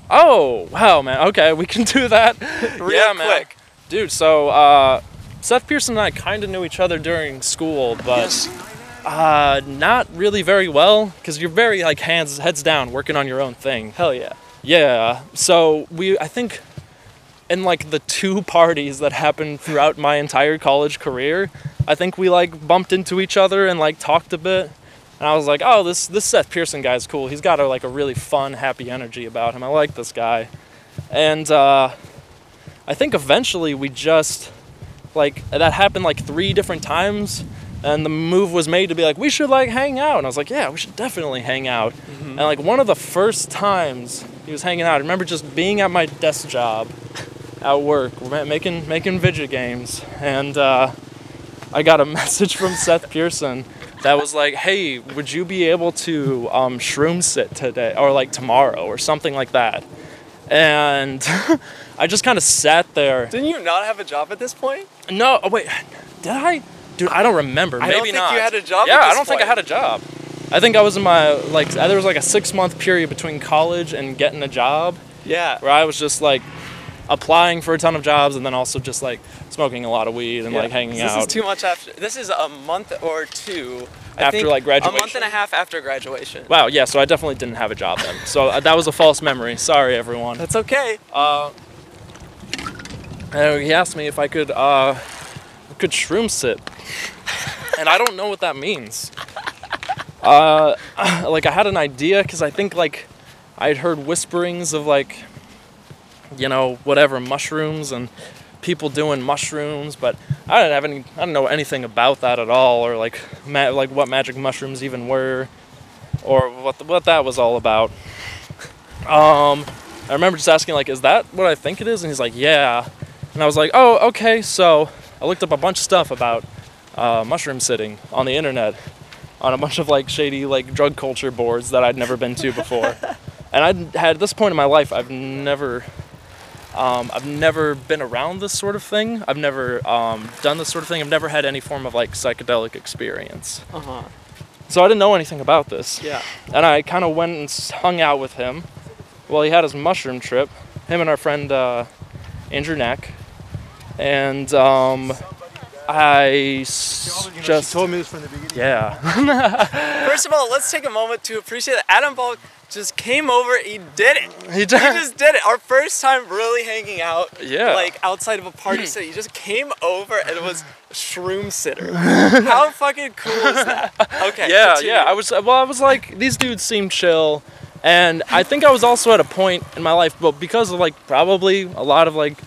Oh, wow, man. Okay, we can do that. Real yeah, man. quick. Dude, so uh, Seth Pearson and I kind of knew each other during school, but Uh, not really very well, because you're very like hands heads down, working on your own thing. Hell yeah. Yeah. So we, I think, in like the two parties that happened throughout my entire college career, I think we like bumped into each other and like talked a bit. And I was like, oh, this this Seth Pearson guy's cool. He's got a, like a really fun, happy energy about him. I like this guy. And uh, I think eventually we just like that happened like three different times. And the move was made to be like, we should like hang out. And I was like, yeah, we should definitely hang out. And like one of the first times he was hanging out, I remember just being at my desk job at work, making making video games, and uh, I got a message from Seth Pearson that was like, "Hey, would you be able to um, shroom sit today, or like tomorrow, or something like that?" And I just kind of sat there. Didn't you not have a job at this point? No, oh wait, did I? Dude, I don't remember. I Maybe don't think not. you had a job Yeah, I don't think I had a job. I think I was in my like there was like a six month period between college and getting a job Yeah. where I was just like applying for a ton of jobs and then also just like smoking a lot of weed and like hanging this out. This is too much after. This is a month or two I After, like, A month and a half after graduation. wow, yeah, so I definitely didn't have a job then. So uh, that was a false memory. Sorry, everyone. That's okay. Uh, and he asked me if I could uh, could shroom sit, and I don't know what that means. Uh, like I had an idea because I think like I had heard whisperings of like, you know, whatever mushrooms and people doing mushrooms, but I didn't have any. I don't know anything about that at all, or like ma- like what magic mushrooms even were, or what the, what that was all about. Um, I remember just asking like, "Is that what I think it is?" And he's like, "Yeah," and I was like, "Oh, okay." So I looked up a bunch of stuff about uh, mushroom sitting on the internet, on a bunch of like shady like drug culture boards that I'd never been to before, and I had at this point in my life, I've never. Um, I've never been around this sort of thing. I've never um, done this sort of thing. I've never had any form of like psychedelic experience. Uh huh. So I didn't know anything about this Yeah. and I kind of went and hung out with him while he had his mushroom trip. Him and our friend uh, Andrew Neck, and um, I s- just told me this from the beginning. yeah. First of all, let's take a moment to appreciate that Adam Balk just came over. He did it. he did. He just did it. Our first time really hanging out. Yeah. Like outside of a party city. He just came over and was shroom sitter. How fucking cool is that? Okay. yeah, continue. yeah. I was well. I was like, these dudes seem chill, and I think I was also at a point in my life, but because of like probably a lot of like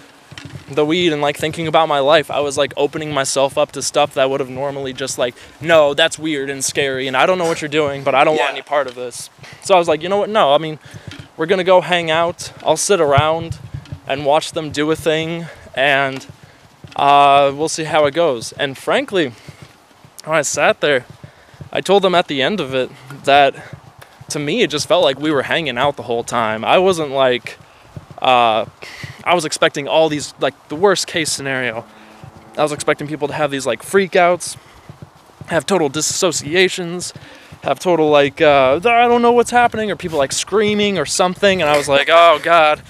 the weed and like thinking about my life, I was like opening myself up to stuff that would have normally just like, no, that's weird and scary, and I don't know what you're doing, but I don't want any part of this. So I was like, you know what? No, I mean, we're gonna go hang out. I'll sit around and watch them do a thing, and uh, we'll see how it goes. And frankly, when I sat there, I told them at the end of it that to me it just felt like we were hanging out the whole time. I wasn't like uh, I was expecting all these like the worst case scenario. I was expecting people to have these like freakouts, have total disassociations, have total like uh, I don't know what's happening, or people like screaming or something. And I was like, oh god,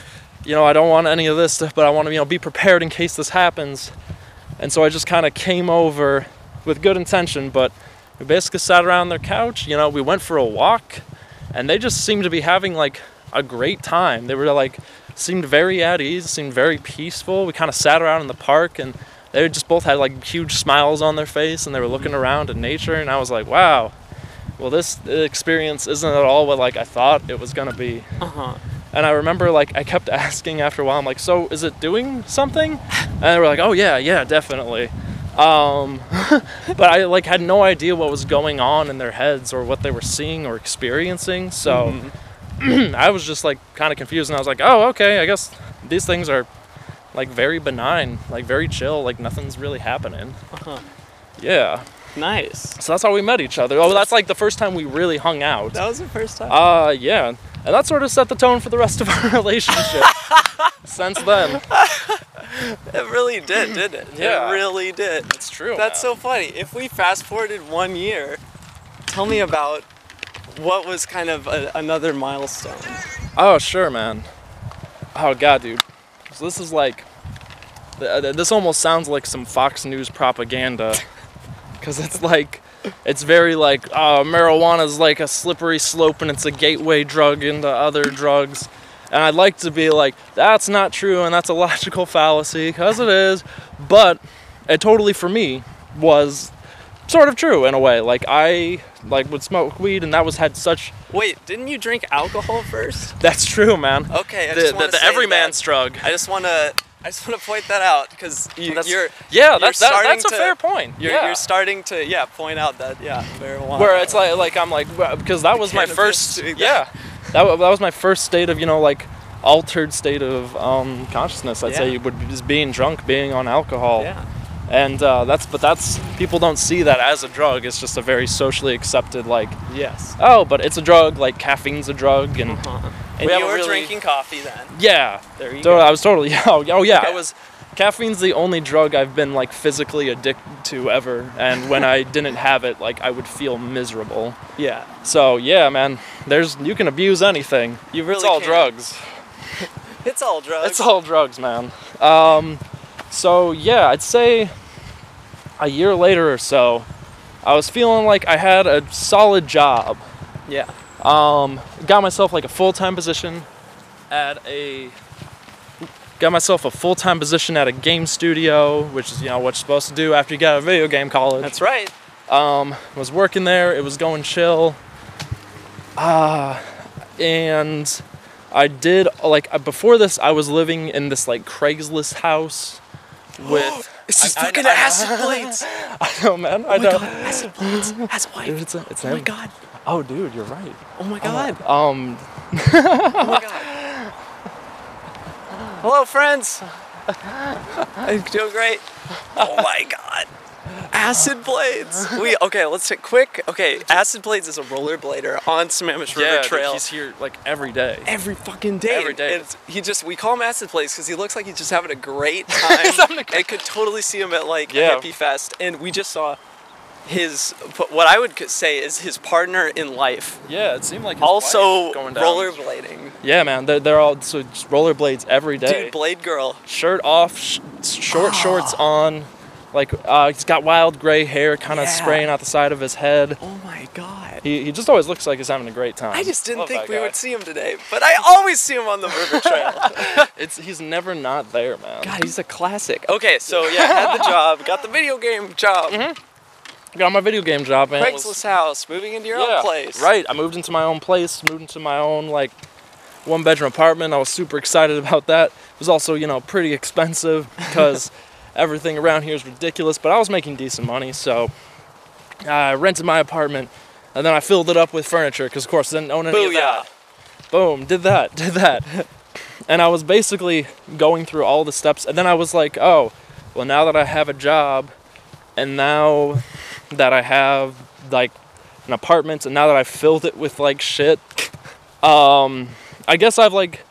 you know I don't want any of this stuff, but I want to you know be prepared in case this happens. And so I just kind of came over with good intention, but we basically sat around their couch. You know, we went for a walk, and they just seemed to be having like a great time. They were like seemed very at ease, seemed very peaceful. We kind of sat around in the park, and they just both had like huge smiles on their face, and they were looking around at nature. And I was like, wow. Well, this experience isn't at all what like I thought it was gonna be. Uh huh. And I remember like I kept asking after a while, I'm like, so is it doing something? And they were like, oh yeah, yeah, definitely. Um, but I like had no idea what was going on in their heads or what they were seeing or experiencing. So I was just like kind of confused, and I was like, oh okay, I guess these things are like very benign, like very chill, like nothing's really happening. Uh-huh. Yeah. Nice. So that's how we met each other. Oh, that's like the first time we really hung out. That was the first time. Uh, yeah. And that sort of set the tone for the rest of our relationship. Since then. it really did, didn't it? Yeah. It really did. It's true. That's man. so funny. If we fast forwarded one year, tell me about what was kind of a, another milestone. Oh, sure, man. Oh, God, dude. So this is like. This almost sounds like some Fox News propaganda. because it's like it's very like uh, marijuana is like a slippery slope and it's a gateway drug into other drugs. And I'd like to be like, that's not true and that's a logical fallacy, because it is. But it totally, for me, was sort of true in a way. Like I like would smoke weed and that was had such Wait, didn't you drink alcohol first? that's true, man. Okay, I the just the, the say everyman's that- drug. I just want to. I just want to point that out because you, you're yeah, you're that's that, that's a to- fair point. you're, yeah. you're starting to yeah point out that yeah marijuana. where it's like like I'm like because that was my first doing that. yeah that, that was my first state of you know like altered state of um, consciousness I'd say Yeah. would be just being drunk being on alcohol yeah and uh, that's but that's people don't see that as a drug it's just a very socially accepted like yes. oh but it's a drug like caffeine's a drug and Uh-huh. We you were really- drinking coffee then. yeah There you so go. I was totally oh, oh yeah I was caffeine's the only drug I've been like physically addicted to ever and when I didn't have it like I would feel miserable Yeah. So yeah, man, there's you can abuse anything. You really it's all can. drugs. It's all drugs. It's all drugs, man. Um, so yeah, I'd say a year later or so, I was feeling like I had a solid job. Yeah. Um, got myself like a full time position at a. Got myself a full time position at a game studio, which is you know what you're supposed to do after you get out of video game college. That's right. Um, was working there. It was going chill. Uh, and I did like before this. I was living in this like Craigslist house with. It's just I- I- fucking I- acid blades. I know, man. I Oh my know. god, acid blades. That's why. Dude, it's, it's Oh my him. god. Oh, dude, you're right. Oh my god. Um, Oh my god. Hello, friends. I'm doing great. Oh my god. Acid blades. We okay. Let's take quick. Okay, acid blades is a rollerblader on Sammamish River yeah, Trail. he's here like every day. every fucking day. Every day. And he just we call him acid blades because he looks like he's just having a great time. a I could totally see him at like Yeah. a hippie fest, and we just saw his what I would say is his partner in life. Yeah, it seemed like Also wife going down. rollerblading. Yeah, man, they're, they're all so rollerblades every day. Dude, Blade Girl. shirt off, sh- short shorts ah. on. Like uh, he's got wild gray hair, kind of Yeah. spraying out the side of his head. Oh my god. He, he just always looks like he's having a great time. I just didn't Love think we guy. would see him today, but I always see him on the river trail. It's he's never not there, man. God, he's a classic. Okay, so yeah, had the job, got the video game job, Got my video game job, man. Was- Craigslist house, moving into your own place. Right. I moved into my own place, moved into my own like one bedroom apartment. I was super excited about that. It was also, you know, pretty expensive because everything around here is ridiculous, but I was making decent money, so I rented my apartment and then I filled it up with furniture because of course I didn't own any of that. Boom, did that, did that. And I was basically going through all the steps and then I was like, "Oh, well now that I have a job and now that I have like an apartment and now that I've filled it with like shit, um, I guess I've like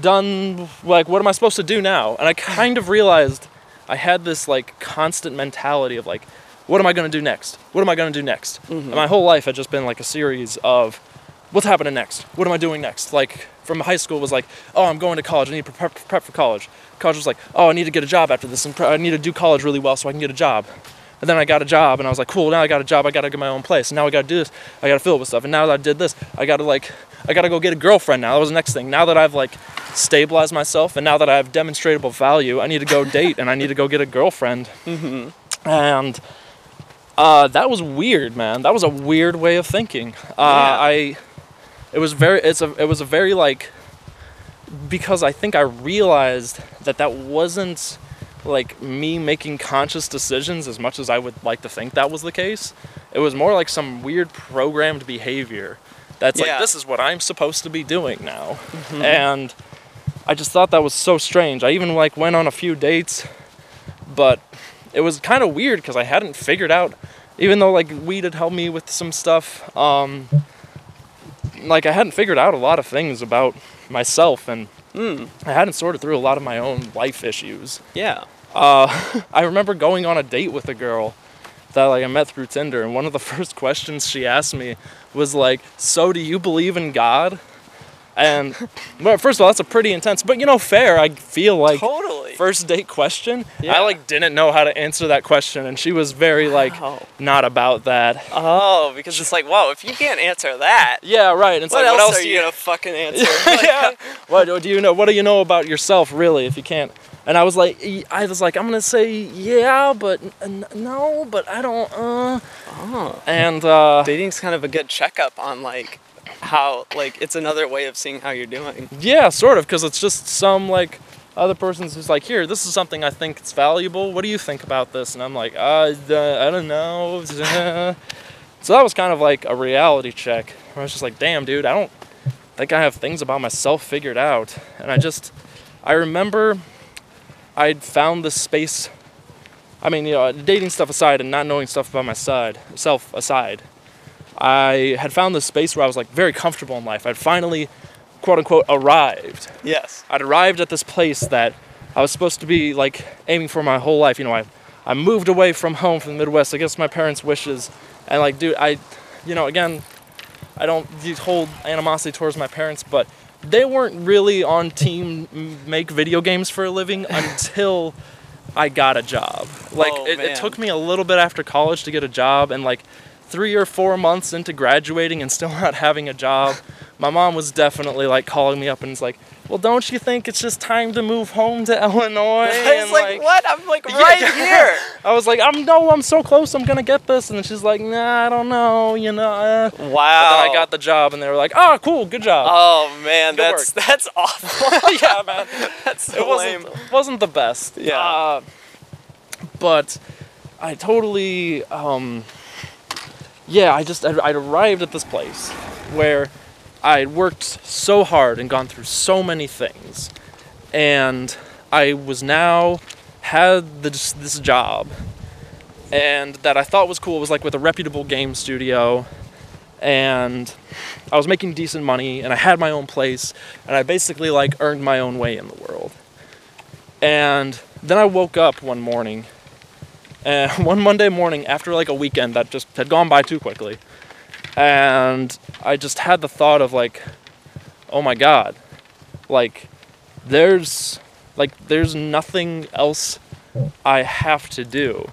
done like what am I supposed to do now? And I kind of realized I had this like constant mentality of like, what am I gonna do next? What am I gonna do next? Mm-hmm. And my whole life had just been like a series of what's happening next? What am I doing next? Like from high school was like, oh, I'm going to college. I need to prep, prep for college. College was like, oh, I need to get a job after this, and pre- I need to do college really well so I can get a job. And then I got a job, and I was like, cool. Now I got a job. I gotta get my own place. And now I gotta do this. I gotta fill it with stuff. And now that I did this, I gotta like, I gotta go get a girlfriend. Now that was the next thing. Now that I've like stabilized myself, and now that I have demonstrable value, I need to go date, and I need to go get a girlfriend. Mm-hmm. And uh, that was weird, man. That was a weird way of thinking. Uh, I, it was very, it's a, it was a very like, because I think I realized that that wasn't like me making conscious decisions as much as I would like to think that was the case. It was more like some weird programmed behavior. That's Yeah. like this is what I'm supposed to be doing now, and I just thought that was so strange. I even like went on a few dates, but it was kind of weird because I hadn't figured out, even though like weed had helped me with some stuff. Um, like I hadn't figured out a lot of things about myself, and I hadn't sorted through a lot of my own life issues. Yeah. Uh, I remember going on a date with a girl that like I met through Tinder, and one of the first questions she asked me was like, "So do you believe in God?" And well, first of all, that's a pretty intense, but you know, fair. I feel like Totally. first date question. Yeah. I like didn't know how to answer that question, and she was very like Wow. not about that. Oh, because it's like, whoa, if you can't answer that, Yeah, right. And it's what, like, else what else are you gonna fucking answer? Like, yeah. What do you know? What do you know about yourself, really? If you can't. And I was like, I was like, I'm gonna say yeah, but no, but I don't. Uh. Oh. And uh, Dating's kind of a good checkup on like how like it's another way of seeing how you're doing. yeah, sort of, because it's just some like other person's who's like, here, this is something I think it's valuable. What do you think about this? And I'm like, uh, I don't know. so that was kind of like a reality check. I was just like, damn, dude, I don't think I have things about myself figured out. And I just, I remember I'd found this space. I mean, you know, dating stuff aside and not knowing stuff about my side, self aside, I had found this space where I was like very comfortable in life. I'd finally, quote unquote, arrived. Yes. I'd arrived at this place that I was supposed to be like aiming for my whole life. You know, I, I moved away from home from the Midwest against my parents' wishes, and like, dude, I, you know, again, I don't hold animosity towards my parents, but they weren't really on team make video games for a living until I got a job. Like, Oh, it, it took me a little bit after college to get a job, and like three or four months into graduating and still not having a job, my mom was definitely like calling me up and was like, "Well, don't you think it's just time to move home to Illinois?" I was And, like, what? I'm like Yeah. right here. I was like, "I'm no, I'm so close. I'm gonna get this." And she's like, "Nah, I don't know. You know." Uh. But Wow. then I got the job, and they were like, "Oh, cool, good job." Oh man, Good that's that's awful. yeah, man. that's It wasn't lame. wasn't the best. Yeah. Uh, but I totally, um, yeah, I just I'd, I'd arrived at this place where I'd worked so hard and gone through so many things, and I was now had this this job, and that I thought was cool. Was like with a reputable game studio, and I was making decent money, and I had my own place, and I basically like earned my own way in the world. And then I woke up one morning, and one Monday morning after like a weekend that just had gone by too quickly, and I just had the thought of like, oh my god, like there's like there's nothing else I have to do.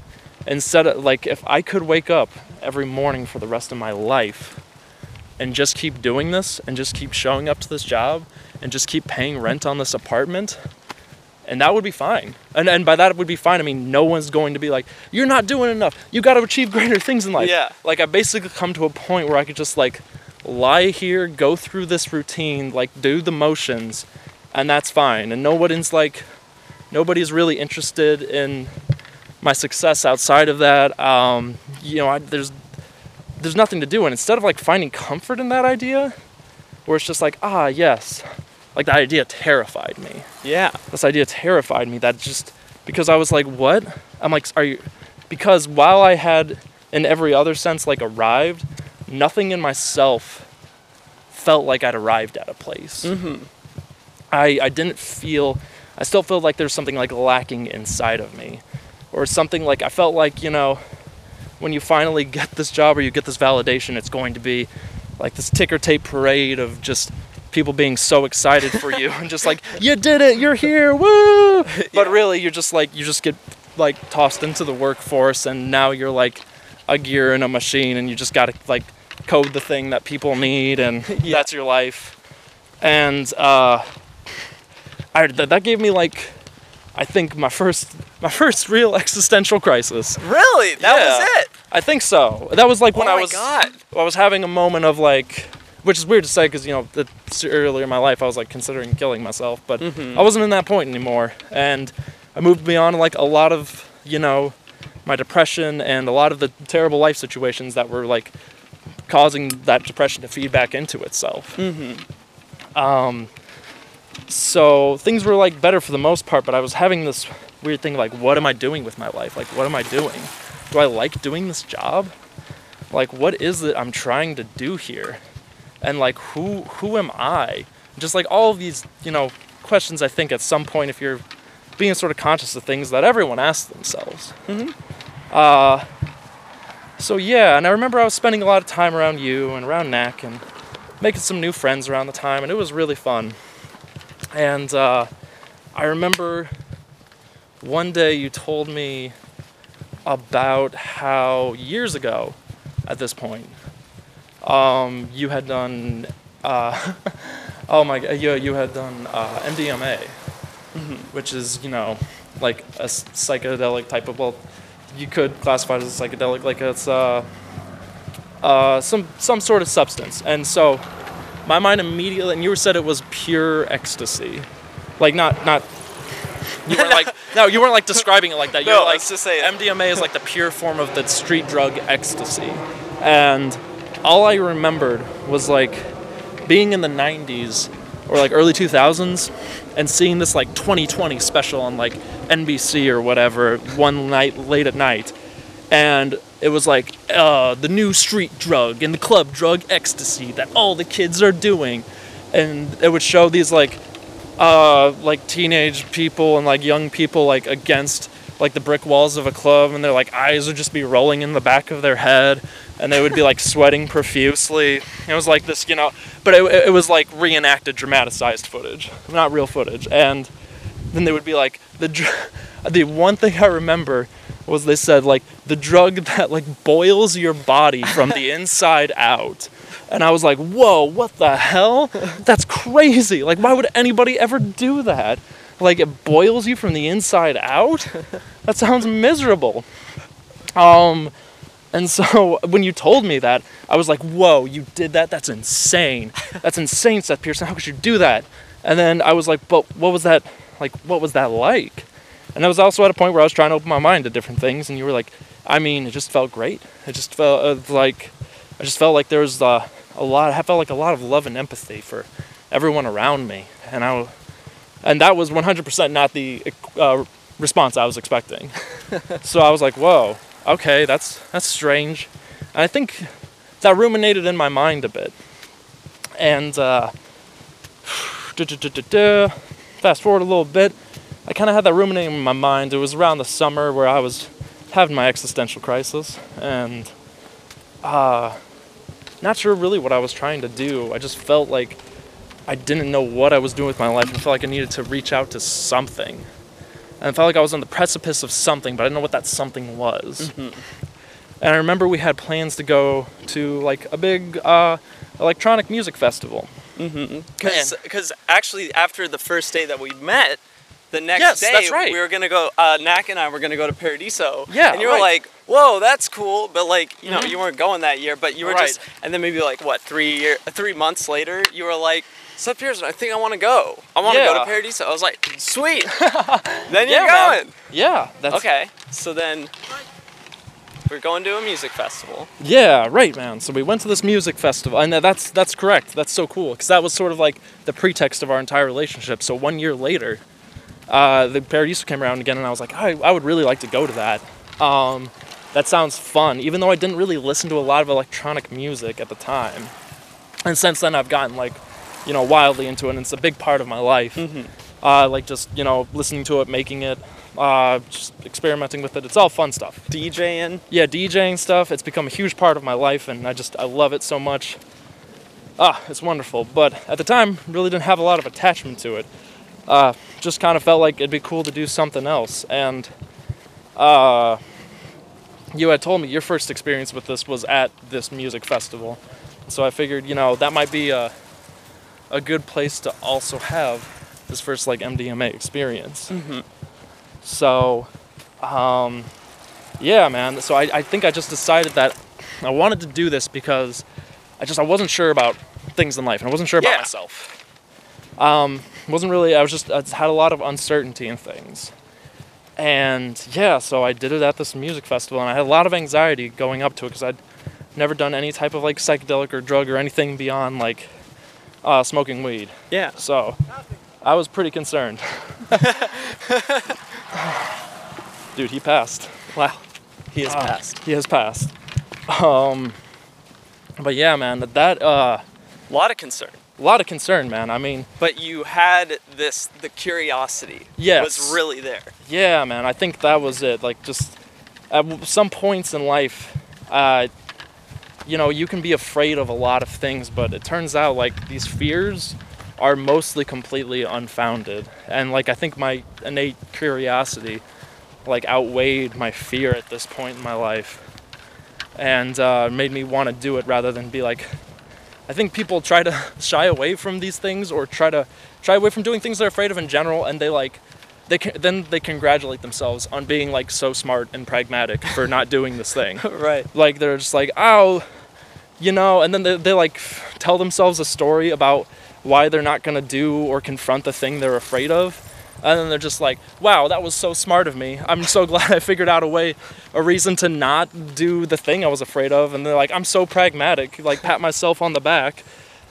Instead of like if I could wake up every morning for the rest of my life and just keep doing this and just keep showing up to this job and just keep paying rent on this apartment and that would be fine. And, and by that it would be fine i mean no one's going to be like you're not doing enough. You got to achieve greater things in life. Yeah. like i basically come to a point where i could just like lie here go through this routine like do the motions and that's fine. And nobody's like nobody's really interested in my success outside of that. Um, you know I, there's there's nothing to do. And instead of like finding comfort in that idea where it's just like ah yes like that idea terrified me Yeah. this idea terrified me that just because i was like what i'm like are you because while i had in every other sense like arrived nothing in myself felt like i'd arrived at a place Mm-hmm. I, I didn't feel I still felt like there's something like lacking inside of me. Or something like I felt like, you know, when you finally get this job or you get this validation, it's going to be like this ticker tape parade of just people being so excited for you and just like, you did it, you're here, woo! But really you're just like you just get like tossed into the workforce and now you're like a gear in a machine and you just gotta like code the thing that people need and Yeah. that's your life. And uh I, that, that gave me like I think my first my first real existential crisis. Really? That Yeah. was it. I think so. That was like when oh I was god. I was having a moment of like which is weird to say because you know it's earlier in my life I was like considering killing myself, but Mhm. I wasn't in that point anymore, and I moved beyond like a lot of you know my depression and a lot of the terrible life situations that were like causing that depression to feed back into itself. Mm-hmm. Um, so things were like better for the most part, but I was having this weird thing like, what am I doing with my life? Like, what am I doing? Do I like doing this job? Like, what is it I'm trying to do here? And like, who who am I? Just like all of these, you know, questions. I think at some point, if you're being sort of conscious of things that everyone asks themselves. Mhm. Uh, so yeah, and I remember I was spending a lot of time around you and around Knack and making some new friends around the time, and it was really fun. And uh, I remember one day you told me about how years ago, at this point, um, you had done. Uh, oh my god! You you had done uh, MDMA, which is you know like a psychedelic type of well, you could classify it as a psychedelic, like it's uh, uh, some some sort of substance, and so my mind immediately and you said it was pure ecstasy, like not not. You weren't like no, you weren't like describing it like that. You No, were like just say. MDMA is like the pure form of the street drug ecstasy, and all I remembered was like being in the 90s or like early 2000s and seeing this like 2020 special on like NBC or whatever one night late at night. And it was like uh, the new street drug and the club drug ecstasy that all the kids are doing. And it would show these like uh, like teenage people and like young people like against like the brick walls of a club and their like eyes would just be rolling in the back of their head and they would be like sweating profusely. It was like this you know but it, it was like reenacted dramatized footage not real footage. And then they would be like the dr- the one thing i remember was they said like the drug that like boils your body from the inside out. And i was like whoa what the hell? That's crazy. Like why would anybody ever do that? Like it boils you from the inside out? That sounds miserable. Um and so when you told me that, I was like, whoa, you did that? That's insane. That's insane, Seth Pearson. How could you do that? And then I was like, but what was that like what was that like? And I was also at a point where I was trying to open my mind to different things and you were like, I mean, it just felt great. It just felt uh, like I just felt like there was uh, a lot I felt like a lot of love and empathy for everyone around me. And I and that was 100% not the uh, response I was expecting. so I was like, whoa, okay, that's that's strange. And I think that ruminated in my mind a bit. And uh, fast forward a little bit, I kind of had that ruminating in my mind. It was around the summer where I was having my existential crisis, and uh, not sure really what I was trying to do. I just felt like I didn't know what I was doing with my life. I felt like I needed to reach out to something. And I felt like I was on the precipice of something, but I didn't know what that something was. And I remember we had plans to go to like a big uh, electronic music festival. Because actually, after the first day that we met, the next Yes, day that's right. we were gonna go. Uh, Knack and I were gonna go to Paradiso. Yeah, and you were right. like, "Whoa, that's cool," but like, you know, Mhm. you weren't going that year. But you were Right. just, and then maybe like what three year, three months later, you were like. Seth Pearson, I think I want to go. I want to go to Paradiso. I was like, sweet. then Yeah, you're man. going. Yeah, that's Okay, so then we're going to a music festival. Yeah, right, man. So we went to this music festival, and that's that's correct. That's so cool because that was sort of like the pretext of our entire relationship. So one year later, uh, the Paradiso came around again, and I was like, I, I would really like to go to that. Um, that sounds fun, even though I didn't really listen to a lot of electronic music at the time. And since then, I've gotten like, you know, wildly into it, and it's a big part of my life. Uh, like just you know, listening to it, making it, uh, just experimenting with it. It's all fun stuff DJing. yeah, DJing stuff. It's become a huge part of my life, and I just I love it so much. Ah, it's wonderful. But at the time, really didn't have a lot of attachment to it. Uh, just kind of felt like it'd be cool to do something else. And uh, you had told me your first experience with this was at this music festival, so I figured you know that might be a a good place to also have this first like MDMA experience. So. Um, yeah, man. So I, I think I just decided that I wanted to do this because I just I wasn't sure about things in life and I wasn't sure about Yeah. myself. Um, wasn't really. I was just I had a lot of uncertainty in things, and yeah. So I did it at this music festival, and I had a lot of anxiety going up to it because I'd never done any type of like psychedelic or drug or anything beyond like uh, smoking weed. Yeah. So I was pretty concerned. Dude, he passed. Wow. He has Ah, passed. He has passed. Um, but yeah, man, that, that uh, A lot of concern. a lot of concern, man. I mean, But you had this, the curiosity Yes. was really there. yeah, man. I think that was it. Like, just at some points in life, uh, you know, you can be afraid of a lot of things, but it turns out like these fears are mostly completely unfounded. And like I think my innate curiosity like outweighed my fear at this point in my life and uh, made me want to do it rather than be like I think people try to shy away from these things or try to shy away from doing things they're afraid of in general and they like they can, then they congratulate themselves on being like so smart and pragmatic for not doing this thing right. like they're just like oh you know and then they, they like tell themselves a story about why they're not going to do or confront the thing they're afraid of and then they're just like wow that was so smart of me i'm so glad i figured out a way a reason to not do the thing i was afraid of and they're like i'm so pragmatic like pat myself on the back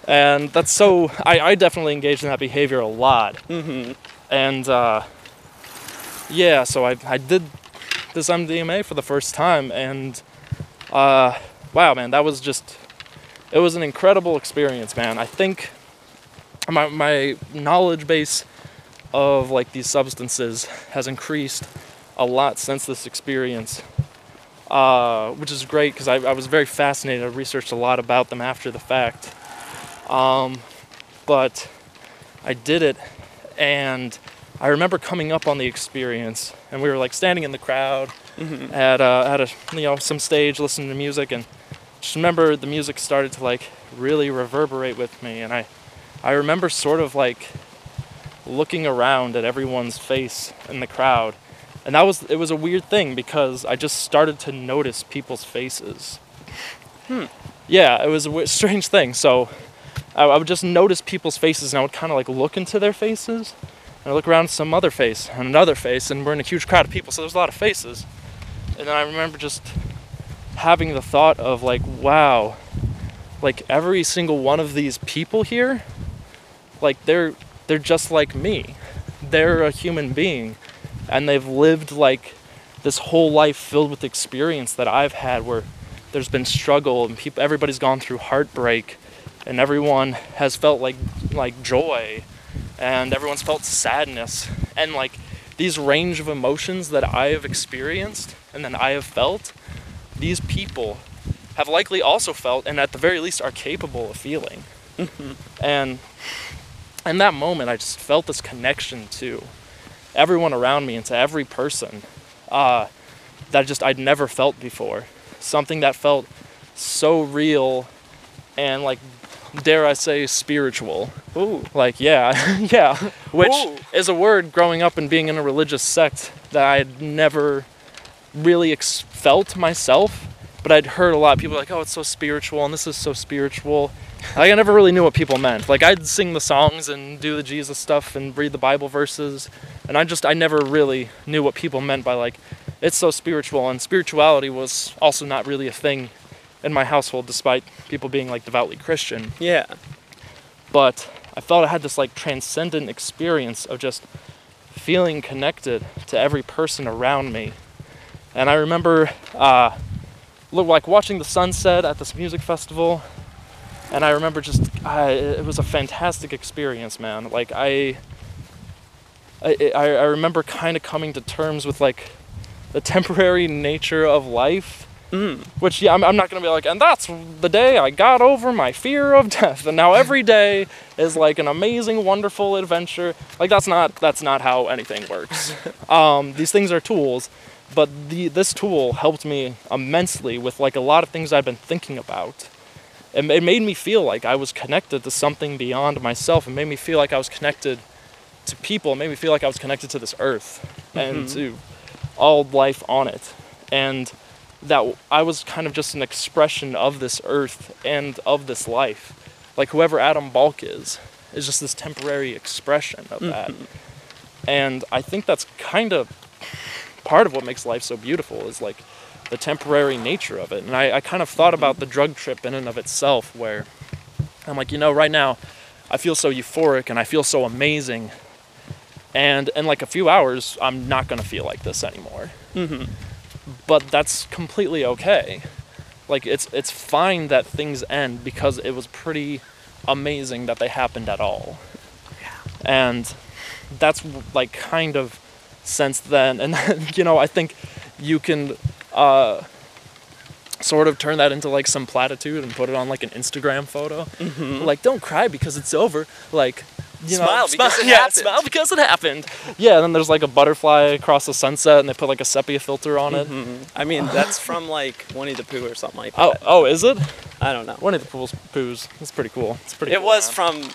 and that's so i, I definitely engage in that behavior a lot Mm-hmm. and uh, yeah, so I, I did this MDMA for the first time, and uh, wow, man, that was just it was an incredible experience, man. I think my my knowledge base of like these substances has increased a lot since this experience. Uh, which is great because I, I was very fascinated. I researched a lot about them after the fact. Um, but I did it, and I remember coming up on the experience, and we were like standing in the crowd at uh, at a you know some stage listening to music, and just remember the music started to like really reverberate with me, and I I remember sort of like looking around at everyone's face in the crowd, and that was it was a weird thing because I just started to notice people's faces. Yeah, it was a strange thing. So I, I would just notice people's faces, and I would kind of like look into their faces, and I look around some other face and another face, and we're in a huge crowd of people, so there's a lot of faces. And then I remember just having the thought of like, wow, like every single one of these people here, like they're they're just like me. They're a human being, and they've lived like this whole life filled with experience that I've had, where there's been struggle and people, everybody's gone through heartbreak, and everyone has felt like like joy and everyone's felt sadness. And like these range of emotions that I have experienced and that I have felt these people have likely also felt and at the very least are capable of feeling. And in that moment I just felt this connection to everyone around me and to every person uh, that just I'd never felt before. Something that felt so real and like dare I say spiritual Ooh. like yeah yeah which Ooh. is a word growing up and being in a religious sect that i had never really ex- felt myself but i'd heard a lot of people like oh it's so spiritual and this is so spiritual like, i never really knew what people meant like i'd sing the songs and do the jesus stuff and read the bible verses and i just i never really knew what people meant by like it's so spiritual and spirituality was also not really a thing in my household despite people being like devoutly christian Yeah. but I felt I had this like transcendent experience of just feeling connected to every person around me. And I remember uh, look like watching the sunset at this music festival, and I remember just I, it was a fantastic experience, man. Like I, I I remember kind of coming to terms with like the temporary nature of life Mm. which yeah I'm, I'm not gonna be like and that's the day i got over my fear of death. And now every day is like an amazing wonderful adventure. Like that's not that's not how anything works. Um, these things are tools but the, this tool helped me immensely with like a lot of things i've been thinking about. It, it made me feel like i was connected to something beyond myself. It made me feel like i was connected to people. It made me feel like i was connected to this earth and Mhm. to all life on it. And that I was kind of just an expression of this earth and of this life. Like whoever Adam Balk is, is just this temporary expression of that. And I think that's kind of part of what makes life so beautiful is like the temporary nature of it. And I, I kind of thought about the drug trip in and of itself where I'm like, you know, right now I feel so euphoric and I feel so amazing. And in like a few hours, I'm not going to feel like this anymore hmm but that's completely okay. Like it's it's fine that things end because it was pretty amazing that they happened at all. And that's like kind of since then and you know I think you can uh sort of turn that into like some platitude and put it on like an Instagram photo. Like, don't cry because it's over. Like, you know, Smile because it yeah, happened. smile because it happened. Yeah, and then there's like a butterfly across the sunset, and they put like a sepia filter on it. I mean, that's from like Winnie the Pooh or something like Oh, that. oh, is it? I don't know. Winnie the Pooh's poos. It's pretty cool. It's pretty. It cool, was man. from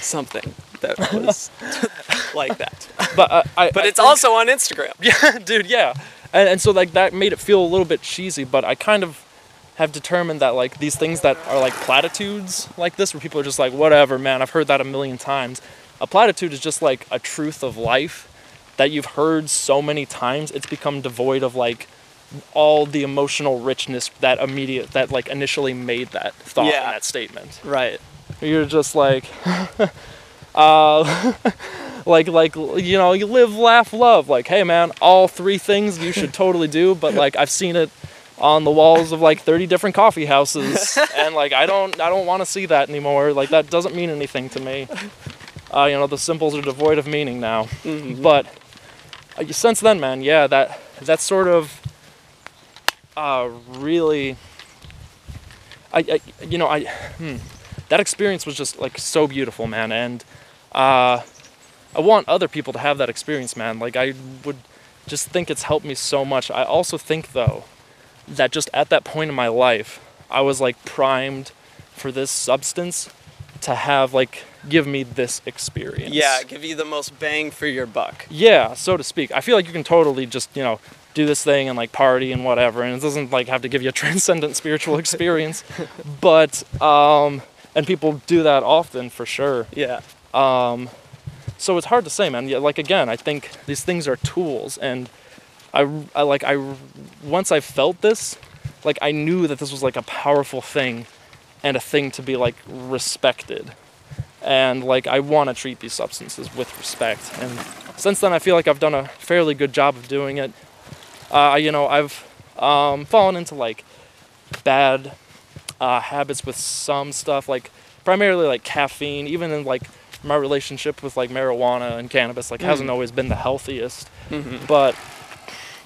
something that was like that. but uh, I. But I it's think- also on Instagram. Yeah, dude, yeah. And, and so like that made it feel a little bit cheesy, but I kind of have determined that like these things that are like platitudes like this where people are just like whatever, man, I've heard that a million times. A platitude is just like a truth of life that you've heard so many times it's become devoid of like all the emotional richness that immediate that like initially made that thought Yeah. in that statement Right. you're just like uh like like you know you live laugh love like hey man all three things you should totally do but like i've seen it on the walls of like 30 different coffee houses and like i don't i don't want to see that anymore like that doesn't mean anything to me uh, you know the symbols are devoid of meaning now but uh, since then man yeah that that sort of uh really I, I you know i hmm, that experience was just like so beautiful, man. And uh, I want other people to have that experience, man. Like I would just think it's helped me so much. I also think though that just at that point in my life, I was like primed for this substance to have like give me this experience. Yeah, give you the most bang for your buck. Yeah, so to speak. I feel like you can totally just, you know, do this thing and like party and whatever, and it doesn't like have to give you a transcendent spiritual experience. but um and people do that often for sure. Yeah. Um so it's hard to say, man. Yeah, like again, I think these things are tools and I, I like I once I felt this, like I knew that this was like a powerful thing and a thing to be like respected. And like I want to treat these substances with respect. And since then I feel like I've done a fairly good job of doing it. Uh, you know, I've um, fallen into like bad uh, habits with some stuff, like primarily like caffeine, even in like my relationship with like marijuana and cannabis, like hasn't always been the healthiest. But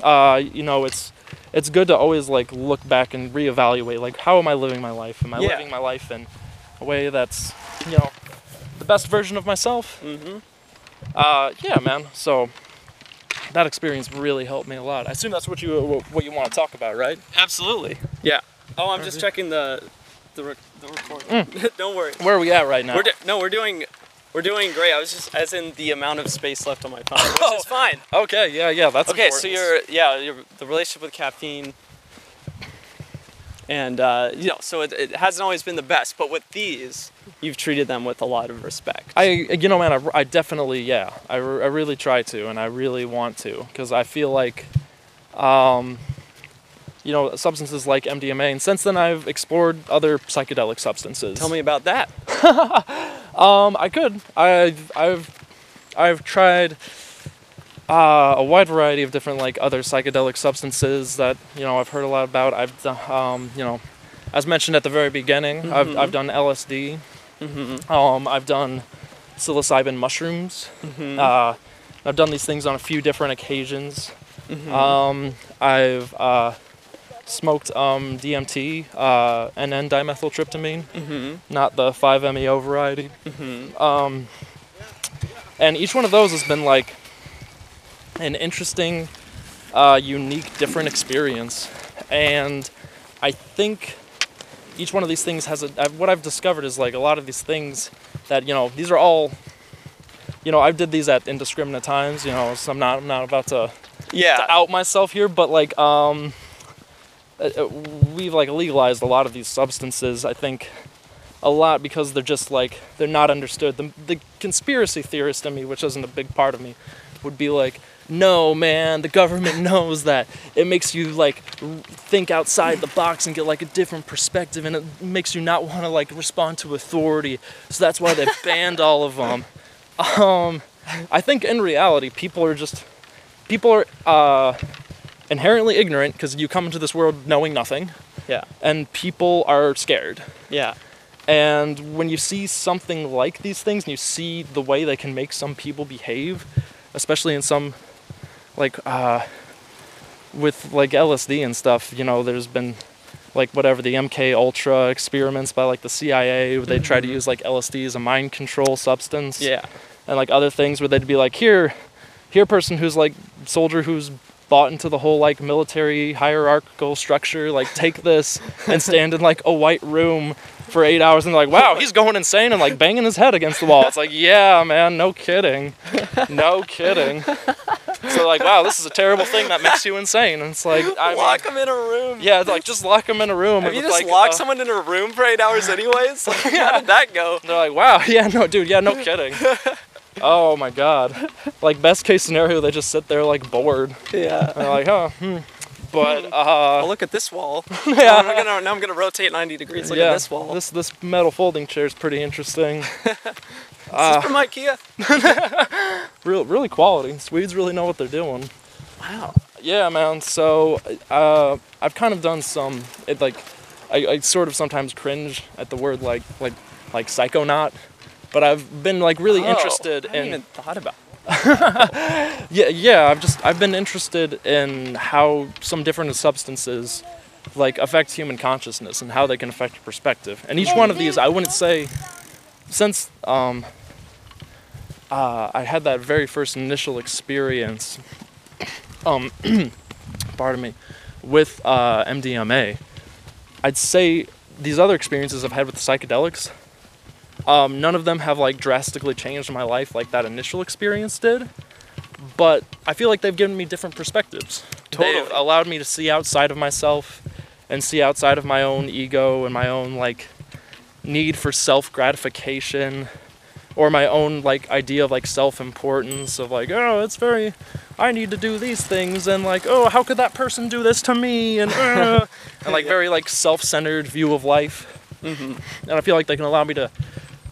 uh, you know, it's it's good to always like look back and reevaluate, like how am I living my life? Am I Yeah. living my life in a way that's you know the best version of myself? Mm-hmm. Uh, yeah, man. So that experience really helped me a lot. I assume that's what you what you want to talk about, right? Absolutely. Yeah. Oh, I'm just checking the the, re- the recording. Don't worry. Where are we at right now? We're do- no, we're doing we're doing great. I was just as in the amount of space left on my phone, which is fine. okay. Yeah. Yeah. That's Okay, so important. you're yeah, you're, the relationship with caffeine, and uh, you know, so it, it hasn't always been the best, but with these, you've treated them with a lot of respect. I, you know, man, I, I definitely, yeah, I, re- I really try to, and I really want to, because I feel like, um, you know, substances like MDMA, and since then I've explored other psychedelic substances. Tell me about that. Um, I could. I've, I've, I've tried uh, a wide variety of different like other psychedelic substances that you know I've heard a lot about. I've, done, um, you know, as mentioned at the very beginning, I've, I've done LSD. Um, I've done psilocybin mushrooms. Uh, I've done these things on a few different occasions. Um, I've uh, smoked um, DMT uh, and then dimethyltryptamine, not the 5-MeO variety. Um, and each one of those has been like an interesting, uh, unique, different experience. And I think each one of these things has a. I've- What I've discovered is like a lot of these things that you know these are all. You know, I did these at indiscriminate times. You know, so I'm not. I'm not about to Yeah. to out myself here, but like um, uh, uh, we've like legalized a lot of these substances. I think a lot because they're just like they're not understood. The the conspiracy theorist in me, which isn't a big part of me, would be like, no man, the government knows that it makes you like r- think outside the box and get like a different perspective, and it makes you not want to like respond to authority. So that's why they banned all of them. Um, I think in reality, people are just people are uh, inherently ignorant because you come into this world knowing nothing, Yeah. and people are scared. Yeah. And when you see something like these things, and you see the way they can make some people behave, especially in some, like, uh, with like LSD and stuff, you know, there's been like whatever the MK Ultra experiments by like the CIA, where they try to use like LSD as a mind control substance Yeah. and like other things where they'd be like here here person who's like soldier who's bought into the whole like military hierarchical structure like take this and stand in like a white room for eight hours and they're like wow he's going insane and like banging his head against the wall it's like yeah man no kidding no kidding so like wow this is a terrible thing that makes you insane and it's like I Lock mean, them in a room. yeah like just lock them in a room Have you just like, locked uh, someone in a room for eight hours anyways? Like, how did that go? They're like, wow, yeah, no, dude, yeah, no kidding. oh my god. Like best case scenario, they just sit there like bored. Yeah. And they're like, oh, hmm. But Oh, uh, look at this wall. yeah, Now I'm gonna, now I'm gonna rotate 90 degrees. Look yeah, at this wall. This this metal folding chair is pretty interesting. Is from IKEA? Real, really quality. Swedes really know what they're doing. Wow. Yeah, man. So uh, I've kind of done some. It like, I, I sort of sometimes cringe at the word like like like psychonaut, but I've been like really Oh, interested I in. even thought about. Yeah, yeah. I've just I've been interested in how some different substances like affect human consciousness and how they can affect your perspective. And each one of these, I wouldn't say, since um, uh, I had that very first initial experience, um, pardon me, with uh, MDMA, I'd say these other experiences I've had with psychedelics, um, none of them have like drastically changed my life like that initial experience did but I feel like they've given me different perspectives. Totally. They've allowed me to see outside of myself and see outside of my own ego and my own like need for self gratification or my own like idea of like self importance of like oh it's very I need to do these things and like oh how could that person do this to me and uh, and like very like self centered view of life. Mm-hmm. And I feel like they can allow me to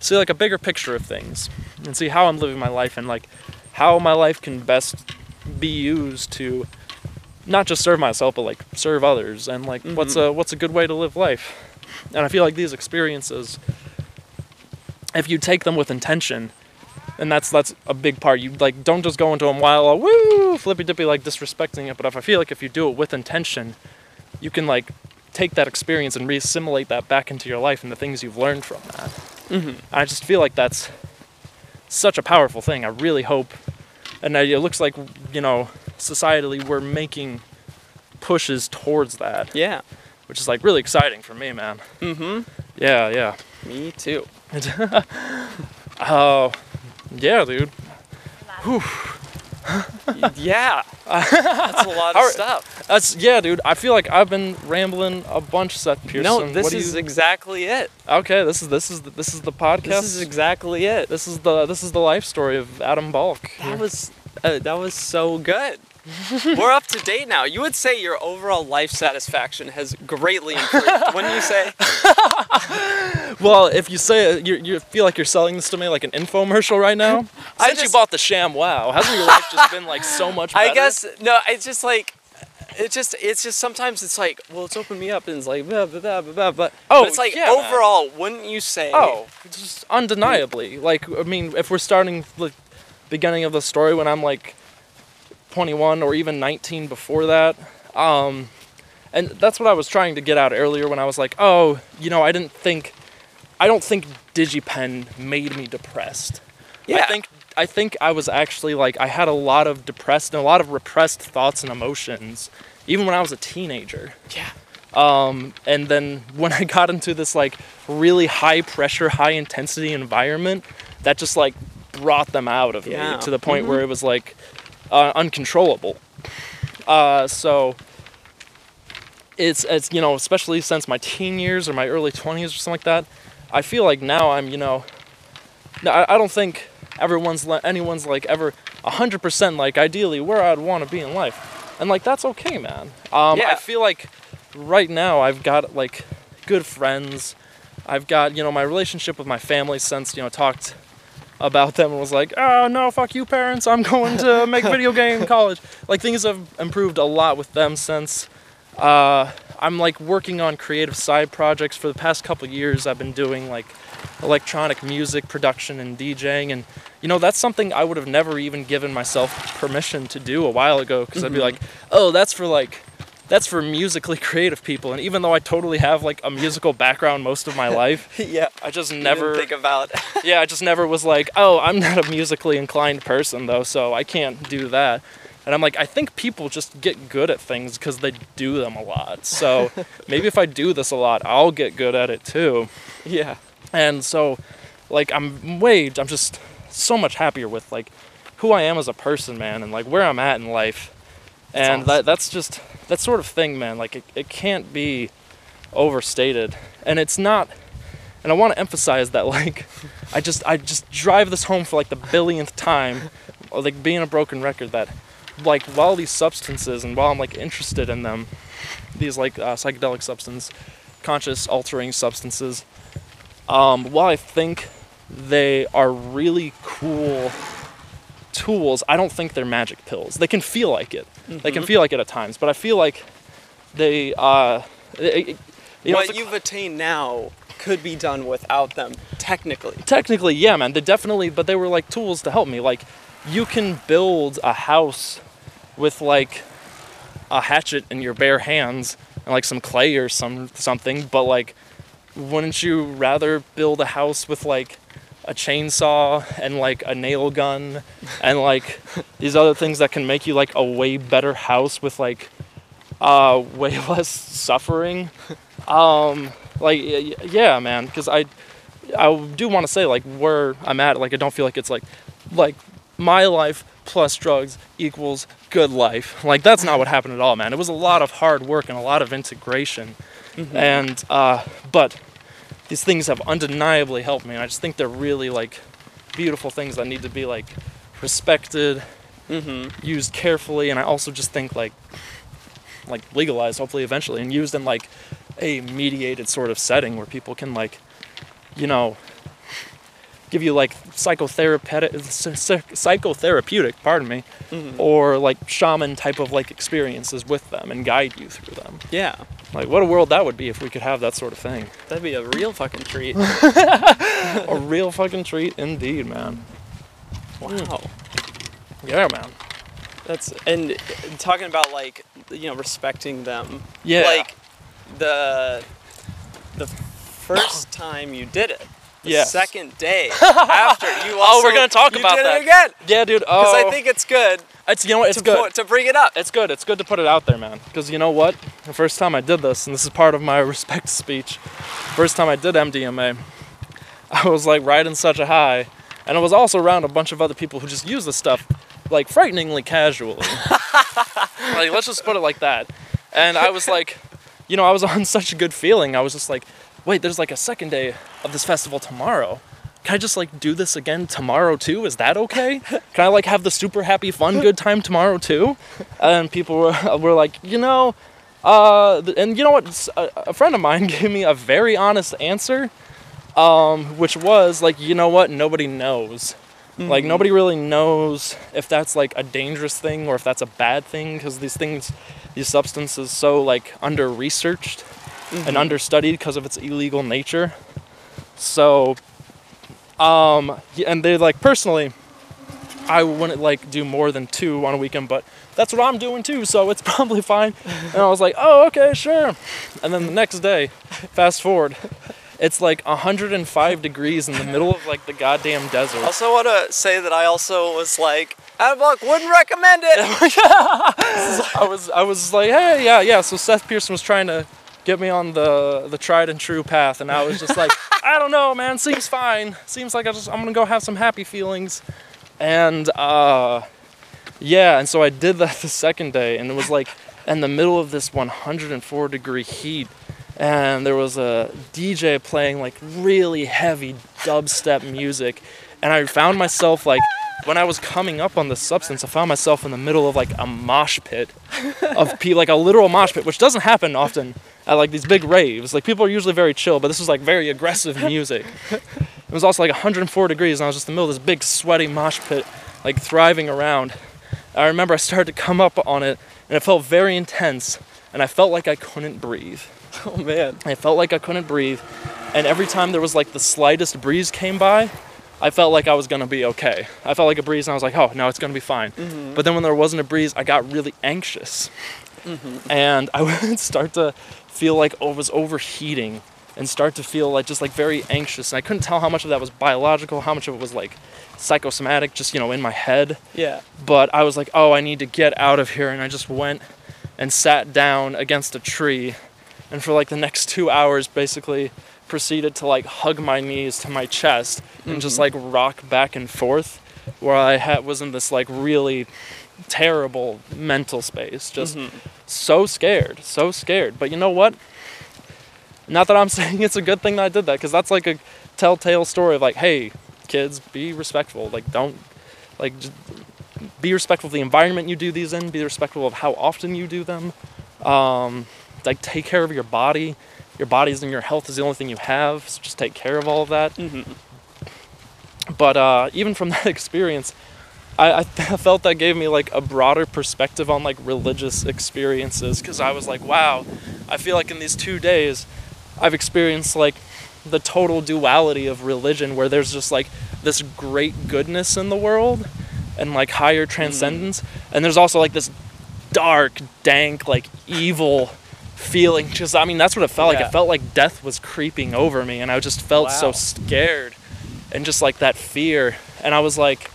see like a bigger picture of things and see how I'm living my life and like how my life can best be used to not just serve myself but like serve others and like what's a what's a good way to live life. And i feel like these experiences if you take them with intention and that's that's a big part. You like don't just go into them while uh, woo flippy dippy like disrespecting it but if i feel like if you do it with intention you can like take that experience and re-assimilate that back into your life and the things you've learned from that Mhm. i just feel like that's such a powerful thing i really hope and it looks like you know societally we're making pushes towards that Yeah. which is like really exciting for me man Mm-hmm. yeah yeah Me too. oh yeah dude yeah. That's a lot of stuff. That's yeah dude i feel like i've been rambling a bunch seth pearson No, this What is you- exactly it. okay this is this is the, this is the podcast This is exactly it. this is the this is the life story of adam balk That was uh, that was so good. We're up to date now. You would say your overall life satisfaction has greatly improved, wouldn't you say? Well, if you say it, you, you feel like you're selling this to me like an infomercial right now. I Since you bought the sham wow, hasn't your life just been like so much better? I guess no. It's just like it just it's just sometimes it's like well it's opened me up and it's like blah blah blah blah blah. But, Oh, but it's like yeah, man. overall, wouldn't you say? Oh, just undeniably. Like, I mean, if we're starting the beginning of the story when I'm like 21 or even 19 before that, um, and that's what I was trying to get out earlier when I was like, oh, you know, I didn't think, I don't think DigiPen made me depressed. I Yeah. think I think I was actually like I had a lot of depressed and a lot of repressed thoughts and emotions, even when I was a teenager. yeah. Um, and then when I got into this like really high pressure, high intensity environment, that just like brought them out of Yeah. me to the point where it was like uh, uncontrollable. Uh, so it's it's you know especially since my teen years or my early 20s or something like that, I feel like now I'm you know, no, I, I don't think everyone's anyone's like ever 100% like ideally where I'd want to be in life, and like that's okay, man. Um, Yeah. I feel like right now I've got like good friends. I've got you know my relationship with my family since you know talked about them and was like, oh no, fuck you parents, I'm going to make video game college. Like things have improved a lot with them since. Uh, I'm like working on creative side projects for the past couple years. I've been doing like electronic music production and DJing, and you know that's something I would have never even given myself permission to do a while ago because I'd be mm-hmm. like, oh, that's for like that's for musically creative people. And even though I totally have like a musical background most of my life, yeah. I just never think about. yeah, I just never was like, oh, I'm not a musically inclined person though, so I can't do that. And I'm like, I think people just get good at things because they do them a lot. So maybe if I do this a lot, I'll get good at it too. yeah. And so, like, I'm way, I'm just so much happier with like who I am as a person, man, and like where I'm at in life. And awesome. that that's just that sort of thing, man. Like it, it can't be overstated, and it's not. And I want to emphasize that, like, I just I just drive this home for like the billionth time, like being a broken record. That, like, while these substances and while I'm like interested in them, these like uh, psychedelic substance, conscious altering substances, um, while I think they are really cool tools, I don't think they're magic pills. They can feel like it. They can feel like it at times, but I feel like they, uh, it- you know, what you've attained now could be done without them, technically. technically, yeah, man. They definitely, but they were like tools to help me. Like, you can build a house with like a hatchet in your bare hands and like some clay or some something, but like, wouldn't you rather build a house with like a chainsaw and like a nail gun and like these other things that can make you like a way better house with like uh way less suffering? Um like yeah man because i i do want to say like where i'm at like i don't feel like it's like like my life plus drugs equals good life. Like that's not what happened at all man. It was a lot of hard work and a lot of integration and uh but these things have undeniably helped me and i just think they're really like beautiful things that need to be like respected Mm-hmm. used carefully and i also just think like like legalized hopefully eventually and used in like a mediated sort of setting where people can like you know give you like psychotherapeutic psychotherapeutic pardon me Mm-hmm. or like shaman type of like experiences with them and guide you through them Yeah. like what a world that would be if we could have that sort of thing That'd be a real fucking treat. a real fucking treat indeed man wow. yeah man That's and talking about like you know respecting them. yeah Like the the first time you did it. The Yes. second day after you also Oh, we're gonna talk about did that. it again. yeah dude oh Because I think it's good it's you know what it's to good to bring it up. it's good. It's good to put it out there, man. Because you know what? The first time I did this, and this is part of my respect speech, first time I did MDMA, I was like riding such a high, and I was also around a bunch of other people who just use this stuff like frighteningly casually. like let's just put it like that. And I was like, you know, I was on such a good feeling. I was just like, wait, there's like a second day of this festival tomorrow. Can I just like do this again tomorrow too? Is that okay? Can I like have the super happy, fun, good time tomorrow too? And people were, were like, you know, uh, and you know what? A, friend of mine gave me a very honest answer, um, which was like, you know what? Nobody knows. Like nobody really knows if that's like a dangerous thing or if that's a bad thing because these things, these substances, so like under researched and understudied because of its illegal nature. So, um, and they like personally, I wouldn't like do more than two on a weekend, but that's what I'm doing too, so it's probably fine. And I was like, oh, okay, sure. And then the next day, fast forward, it's like 105 degrees in the middle of like the goddamn desert. Also want to say that I also was like, Buck wouldn't recommend it. I was I was like, hey, yeah, yeah. So Seth Pearson was trying to get me on the the tried and true path, and I was just like, I don't know, man. Seems fine. Seems like I just I'm gonna go have some happy feelings, and uh, yeah. And so I did that the second day, and it was like in the middle of this 104 degree heat. And there was a DJ playing like really heavy dubstep music, and I found myself like when I was coming up on the substance, I found myself in the middle of like a mosh pit of people, like a literal mosh pit, which doesn't happen often at like these big raves. Like people are usually very chill, but this was like very aggressive music. It was also like 104 degrees, and I was just in the middle of this big sweaty mosh pit, like thriving around. I remember I started to come up on it, and it felt very intense, and I felt like I couldn't breathe. oh man. I felt like I couldn't breathe, and every time there was like the slightest breeze came by, I felt like I was gonna be okay. I felt like a breeze, and I was like, oh, no, it's gonna be fine. Mm-hmm. But then when there wasn't a breeze, I got really anxious, mm-hmm. and I would start to feel like I was overheating and start to feel like just like very anxious. And I couldn't tell how much of that was biological, how much of it was like psychosomatic, just you know in my head. Yeah. But I was like, oh, I need to get out of here, and I just went and sat down against a tree, and for like the next two hours, basically proceeded to like hug my knees to my chest and just mm-hmm. like rock back and forth, where I had was in this like really terrible mental space, just mm-hmm. So scared, so scared. But you know what? Not that I'm saying it's a good thing that I did that, because that's like a telltale story of like, hey, kids, be respectful. Like, don't, like, just be respectful of the environment you do these in. Be respectful of how often you do them. Um, like, take care of your body. Your body's and your health is the only thing you have. So just take care of all of that. But uh, even from that experience, I, I felt that gave me like a broader perspective on like religious experiences because I was like, wow, I feel like in these two days, I've experienced like the total duality of religion where there's just like this great goodness in the world and like higher mm-hmm. transcendence, and there's also like this dark, dank, like evil feeling. Just I mean, that's what it felt like. It felt like death was creeping over me, and I just felt so scared and just like that fear. And I was like,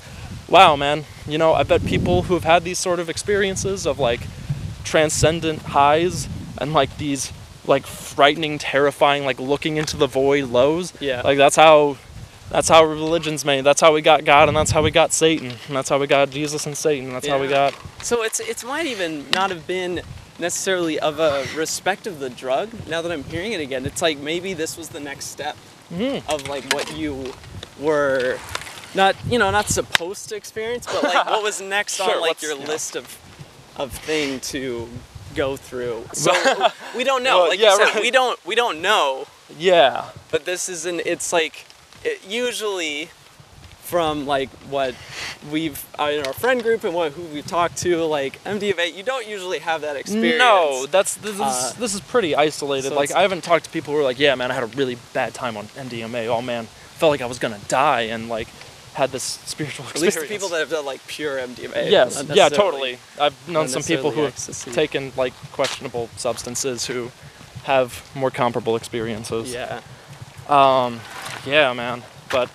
wow, man, you know, I bet people who have had these sort of experiences of like transcendent highs and like these like frightening, terrifying, like looking into the void lows. Yeah. Like that's how that's how religion's made. That's how we got God and that's how we got Satan. And that's how we got Jesus and Satan. That's how we Yeah. got So it's it might even not have been necessarily of a respect of the drug. Now that I'm hearing it again, it's like maybe this was the next step Mm-hmm. of like what you were not you know not supposed to experience, but like what was next Sure, on like your yeah. list of of thing to go through. So we don't know. Well, like yeah, you said, right. we don't we don't know. Yeah. But this isn't. It's like it, usually from like what we've uh, in our friend group and what who we've talked to, like MDMA, you don't usually have that experience. No, that's this, is Uh, this is pretty isolated. so like I haven't talked to people who are like, yeah, man, I had a really bad time on MDMA. Oh man, felt like I was gonna die and like had this spiritual experience. At least the people that have done like pure MDMA. Yes, yeah, totally. I've known some people who necessarily have ecstasy. taken like questionable substances who have more comparable experiences. Yeah. Um, yeah, man. But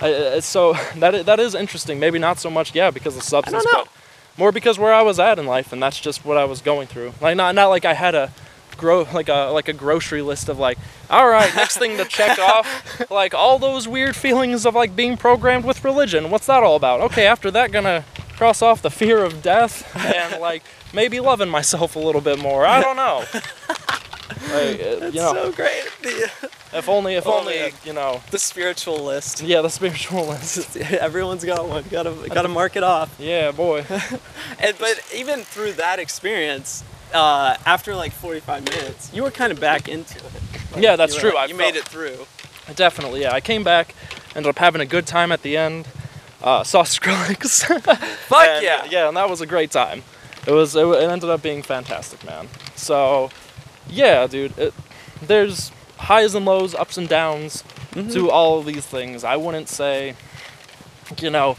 I, I- so that that is interesting. Maybe not so much, yeah, because of substance, know. but more because where I was at in life, and that's just what I was going through. Like not not like I had a grow like a like a grocery list of like, all right, next thing to check off, like all those weird feelings of like being programmed with religion. What's that all about? Okay, after that, gonna cross off the fear of death and like maybe loving myself a little bit more. I don't know. Like, uh, you know, so great. The, if only, if Oh, only, you know, the spiritual list. yeah, the spiritual list. Everyone's got one. Gotta gotta mark it off. Yeah, boy. And, but even through that experience, uh, after like 45 minutes, you were kind of back into it. Like, Yeah, that's you true. You made it through. Definitely, yeah. I came back, ended up having a good time at the end. Uh, saw Skrillex. Fuck And, yeah. yeah, and that was a great time. It was. It, it ended up being fantastic, man. So, yeah, dude. It, there's highs and lows, ups and downs Mm-hmm. to all of these things. I wouldn't say, you know,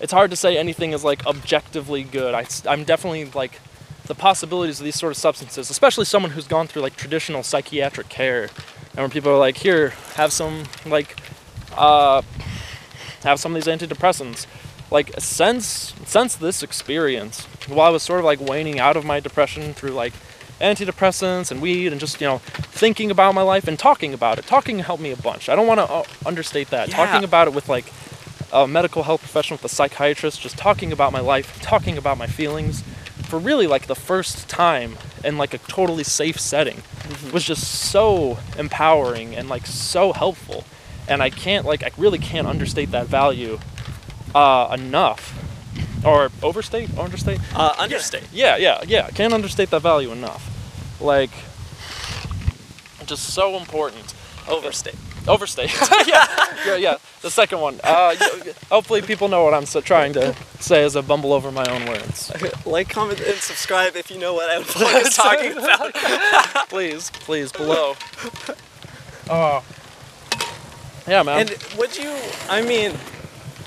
it's hard to say anything is like objectively good. I, am definitely like the possibilities of these sort of substances, especially someone who's gone through like traditional psychiatric care, and when people are like, here, have some like, uh, have some of these antidepressants. Like since since this experience, while I was sort of like waning out of my depression through like antidepressants and weed and just you know thinking about my life and talking about it. Talking helped me a bunch. I don't want to uh, understate that. Yeah. Talking about it with like a medical health professional, with a psychiatrist, just talking about my life, talking about my feelings, for really like the first time in like a totally safe setting, was just so empowering and like so helpful. And I can't like I really can't understate that value uh, enough, or overstate, understate. Uh, understate. Yeah, yeah, yeah. Can't understate that value enough. Like, just so important. Overstate. Overstate. yeah, yeah, yeah. The second one. Uh, hopefully, people know what I'm so trying to say as I bumble over my own words. Like, comment, and subscribe if you know what I'm talking about. please, please, below. Oh. Yeah, man. And would you? I mean,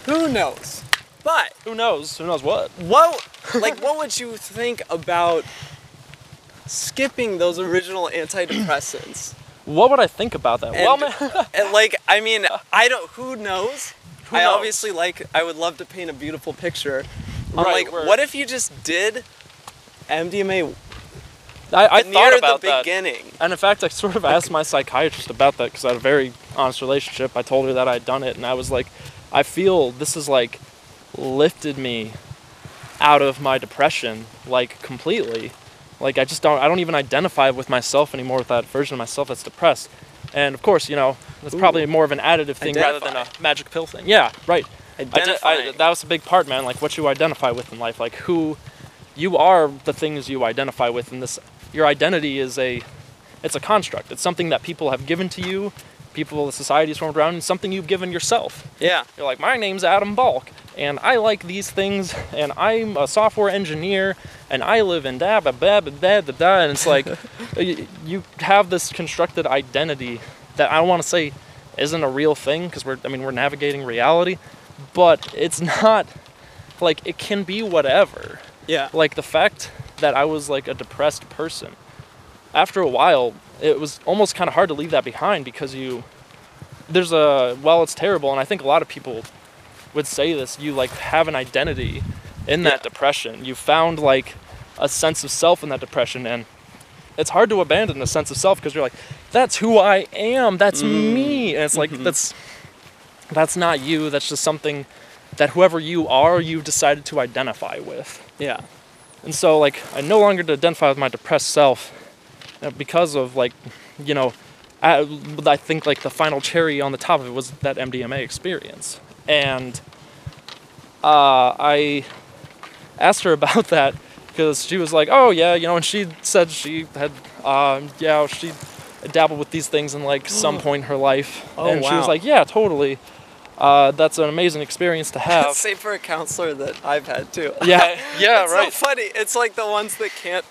who knows? But Who knows? Who knows what? what, like, what would you think about skipping those original antidepressants. What would I think about that? well, man, And like, I mean, I don't. Who knows? Who I knows? obviously like. I would love to paint a beautiful picture. I'm Right, like, what if you just did MDMA I, I near thought about the that. beginning? And in fact, I sort of asked my psychiatrist about that because I had a very honest relationship. I told her that I'd done it, and I was like, I feel this has like lifted me out of my depression, like completely. Like I just don't, I don't even identify with myself anymore with that version of myself that's depressed. And of course, you know, that's probably more of an additive thing rather than a magic pill thing. Yeah, right. I did, I, that was a big part, man. Like what you identify with in life, like who you are, the things you identify with, and this your identity is a it's a construct. It's something that people have given to you, people, the society is formed around, and something you've given yourself. Yeah. You're like, my name's Adam Balk, and I like these things, and I'm a software engineer, and I live in da ba ba ba da da da, and it's like you, you have this constructed identity that I don't want to say isn't a real thing because we're I mean we're navigating reality, but it's not like it can be whatever Yeah. like the fact that I was like a depressed person. After a while, it was almost kind of hard to leave that behind because you there's a well, it's terrible, and I think a lot of people would say this. You like have an identity in that Yeah. depression. You found like a sense of self in that depression, and it's hard to abandon a sense of self because you're like, that's who I am. That's me, and it's like that's that's not you. That's just something that whoever you are, you've decided to identify with. Yeah. And so, like, I no longer identify with my depressed self uh, because of, like, you know, I, I think, like, the final cherry on the top of it was that MDMA experience. And uh, I asked her about that because she was like, oh, yeah, you know, and she said she had, um, yeah, she dabbled with these things in, like, some point in her life. Oh, and she was like, yeah, totally. Uh, that's an amazing experience to have. Same for a counselor that I've had too. yeah, yeah, it's right. so funny. It's like the ones that can't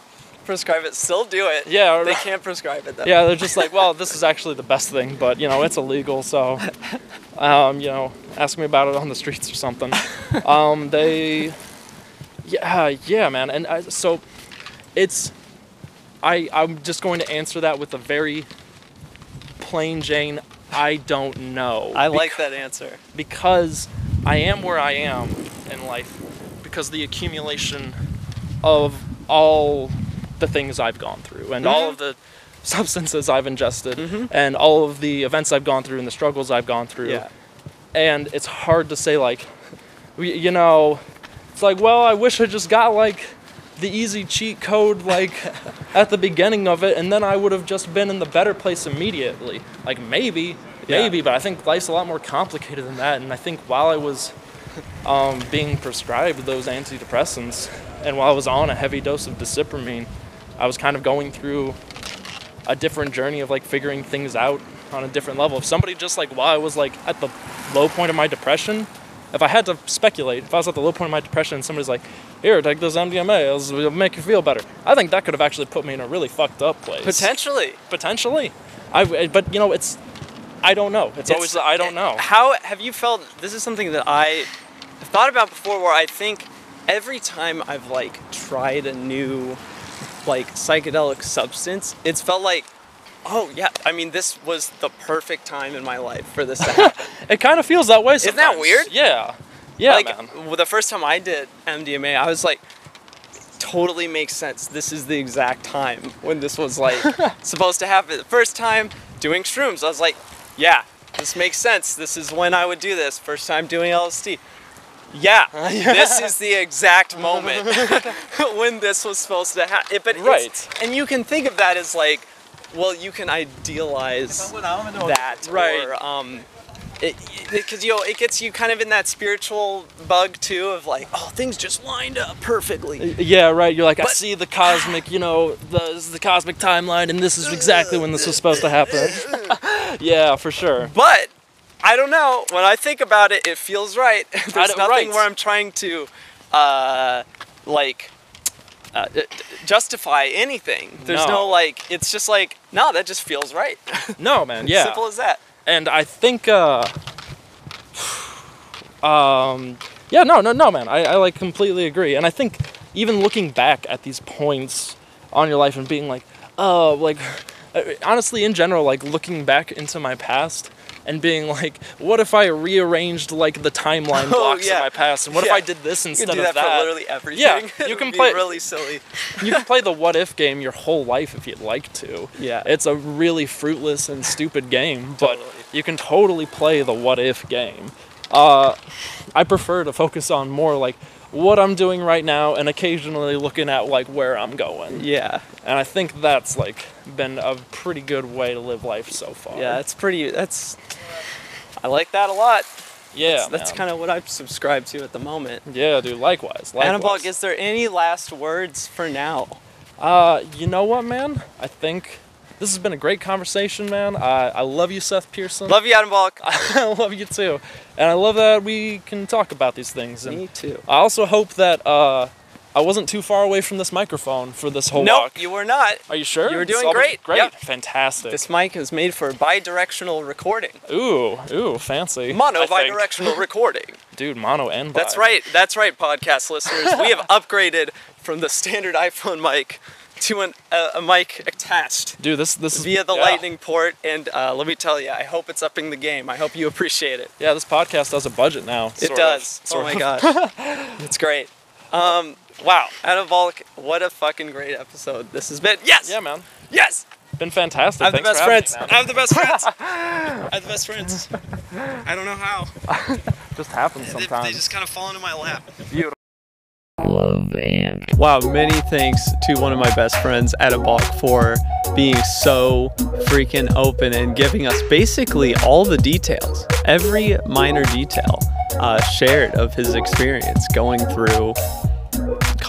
prescribe it still do it. Yeah, They can't prescribe it though. Yeah, they're just like, well, this is actually the best thing, but you know, it's illegal, so um, you know, ask me about it on the streets or something. Um, they, yeah, yeah, man, and I, so it's, I, I'm just going to answer that with a very plain Jane. I don't know. I like that answer. because I am where I am in life because the accumulation of all the things I've gone through and all of the substances I've ingested and all of the events I've gone through and the struggles I've gone through. Yeah. And it's hard to say like you know, it's like, well, I wish I just got like the easy cheat code like at the beginning of it and then I would have just been in the better place immediately. Like maybe, Yeah. maybe, but I think life's a lot more complicated than that and I think while I was um, being prescribed those antidepressants and while I was on a heavy dose of desipramine, I was kind of going through a different journey of like figuring things out on a different level. If somebody just like while I was like at the low point of my depression, if I had to speculate, if I was at the low point of my depression and somebody's like, "Here, take this MDMA, it'll, it'll make you feel better," I think that could have actually put me in a really fucked up place. Potentially. Potentially, I. But you know, it's. I don't know. It's, always the I don't eh, know. How have you felt? This is something that I thought about before, where I think every time I've like tried a new like psychedelic substance, it's felt like, oh yeah, I mean this was the perfect time in my life for this to happen. It kind of feels that way. Sometimes. Isn't that weird? Yeah. Yeah, like man. the first time I did MDMA, I was like, totally makes sense. This is the exact time when this was like supposed to happen. The first time doing shrooms, I was like, yeah, this makes sense. This is when I would do this. First time doing LSD. Yeah, this is the exact moment when this was supposed to happen. But it's- Right. and you can think of that as like, well, you can idealize that, Right. Or, um, because you know it gets you kind of in that spiritual bug too of like, oh, things just lined up perfectly. Yeah, right. You're like, I see the cosmic, you know, the, the cosmic timeline, and this is exactly when this was supposed to happen. yeah, for sure. But I don't know. When I think about it, it feels right. There's nothing right. where I'm trying to, uh, like. Uh, justify anything. There's no. No. like. It's just like no, that just feels right. No, man. Yeah. Simple as that. and I think, uh, um, yeah, no, no, no, man. I, I like completely agree. And I think even looking back at these points on your life and being like, oh, like, honestly, in general, like looking back into my past and being like, what if I rearranged like the timeline Oh, blocks yeah. of my past, and what Yeah. if I did this You instead can do of that, that? for literally everything. Yeah, you can play- really silly. you can play the what if game your whole life if you'd like to. Yeah. It's a really fruitless and stupid game, but Totally. you can totally play the what if game. Uh, I prefer to focus on more like what I'm doing right now and occasionally looking at like where I'm going. Yeah, And I think that's like been a pretty good way to live life so far. yeah, it's pretty. That's. I like that a lot. yeah. That's man. kind of what I subscribe to at the moment. Yeah, dude. Likewise. likewise. Annabelle, is there any last words for now? Uh, you know what, man? I think this has been a great conversation, man. I I love you, Seth Pearson. Love you, Adam Balk. I love you too, and I love that we can talk about these things. And Me too. I also hope that uh, I wasn't too far away from this microphone for this whole Nope, walk. you were not. Are you sure? you were doing great. Great. Yep. Fantastic. This mic is made for bi-directional recording. ooh, ooh, fancy. Mono I bi-directional recording. Dude, mono and bi. That's right. That's right, podcast listeners. We have upgraded from the standard iPhone mic to an, uh, a mic attached Dude, this this via the yeah. lightning port. And uh, let me tell you, I hope it's upping the game. I hope you appreciate it. Yeah, this podcast has a budget now. It sort of, does. oh my of. gosh. it's great. Um, wow. Adam Balk, what a fucking great episode this has been. Yes. Yeah, man. Yes. Been fantastic. I have the best friends. me, I have the best friends. I have the best friends. I don't know how. Just happens sometimes. they just kind of fall into my lap. Wow, many thanks to one of my best friends, Balk, for being so freaking open and giving us basically all the details, every minor detail uh, shared of his experience going through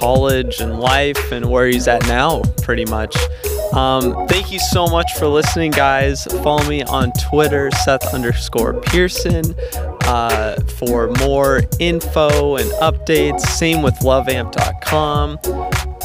college and life and where he's at now, pretty much. Um, thank you so much for listening, guys. Follow me on Twitter, Seth underscore Pearson, uh, for more info and updates. Same with loveamped.com.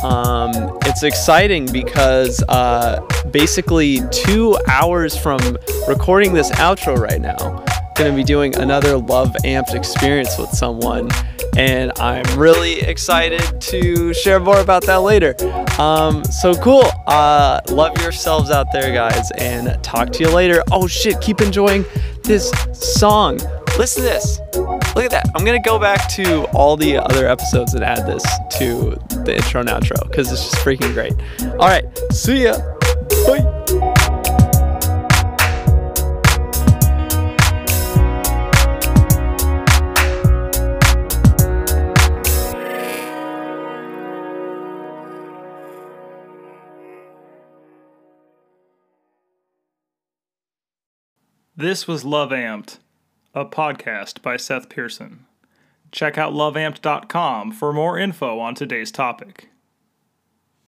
Um, it's exciting because uh, basically two hours from recording this outro right now, going to be doing another Love Amped experience with someone, and I'm really excited to share more about that later. Um, so cool. Uh, love yourselves out there, guys, and talk to you later. Oh shit, keep enjoying this song. Listen to this. Look at that. I'm gonna go back to all the other episodes and add this to the intro and outro because it's just freaking great. All right, see ya. Bye. This was Love Amped, a podcast by Seth Pearson. Check out loveamped.com for more info on today's topic.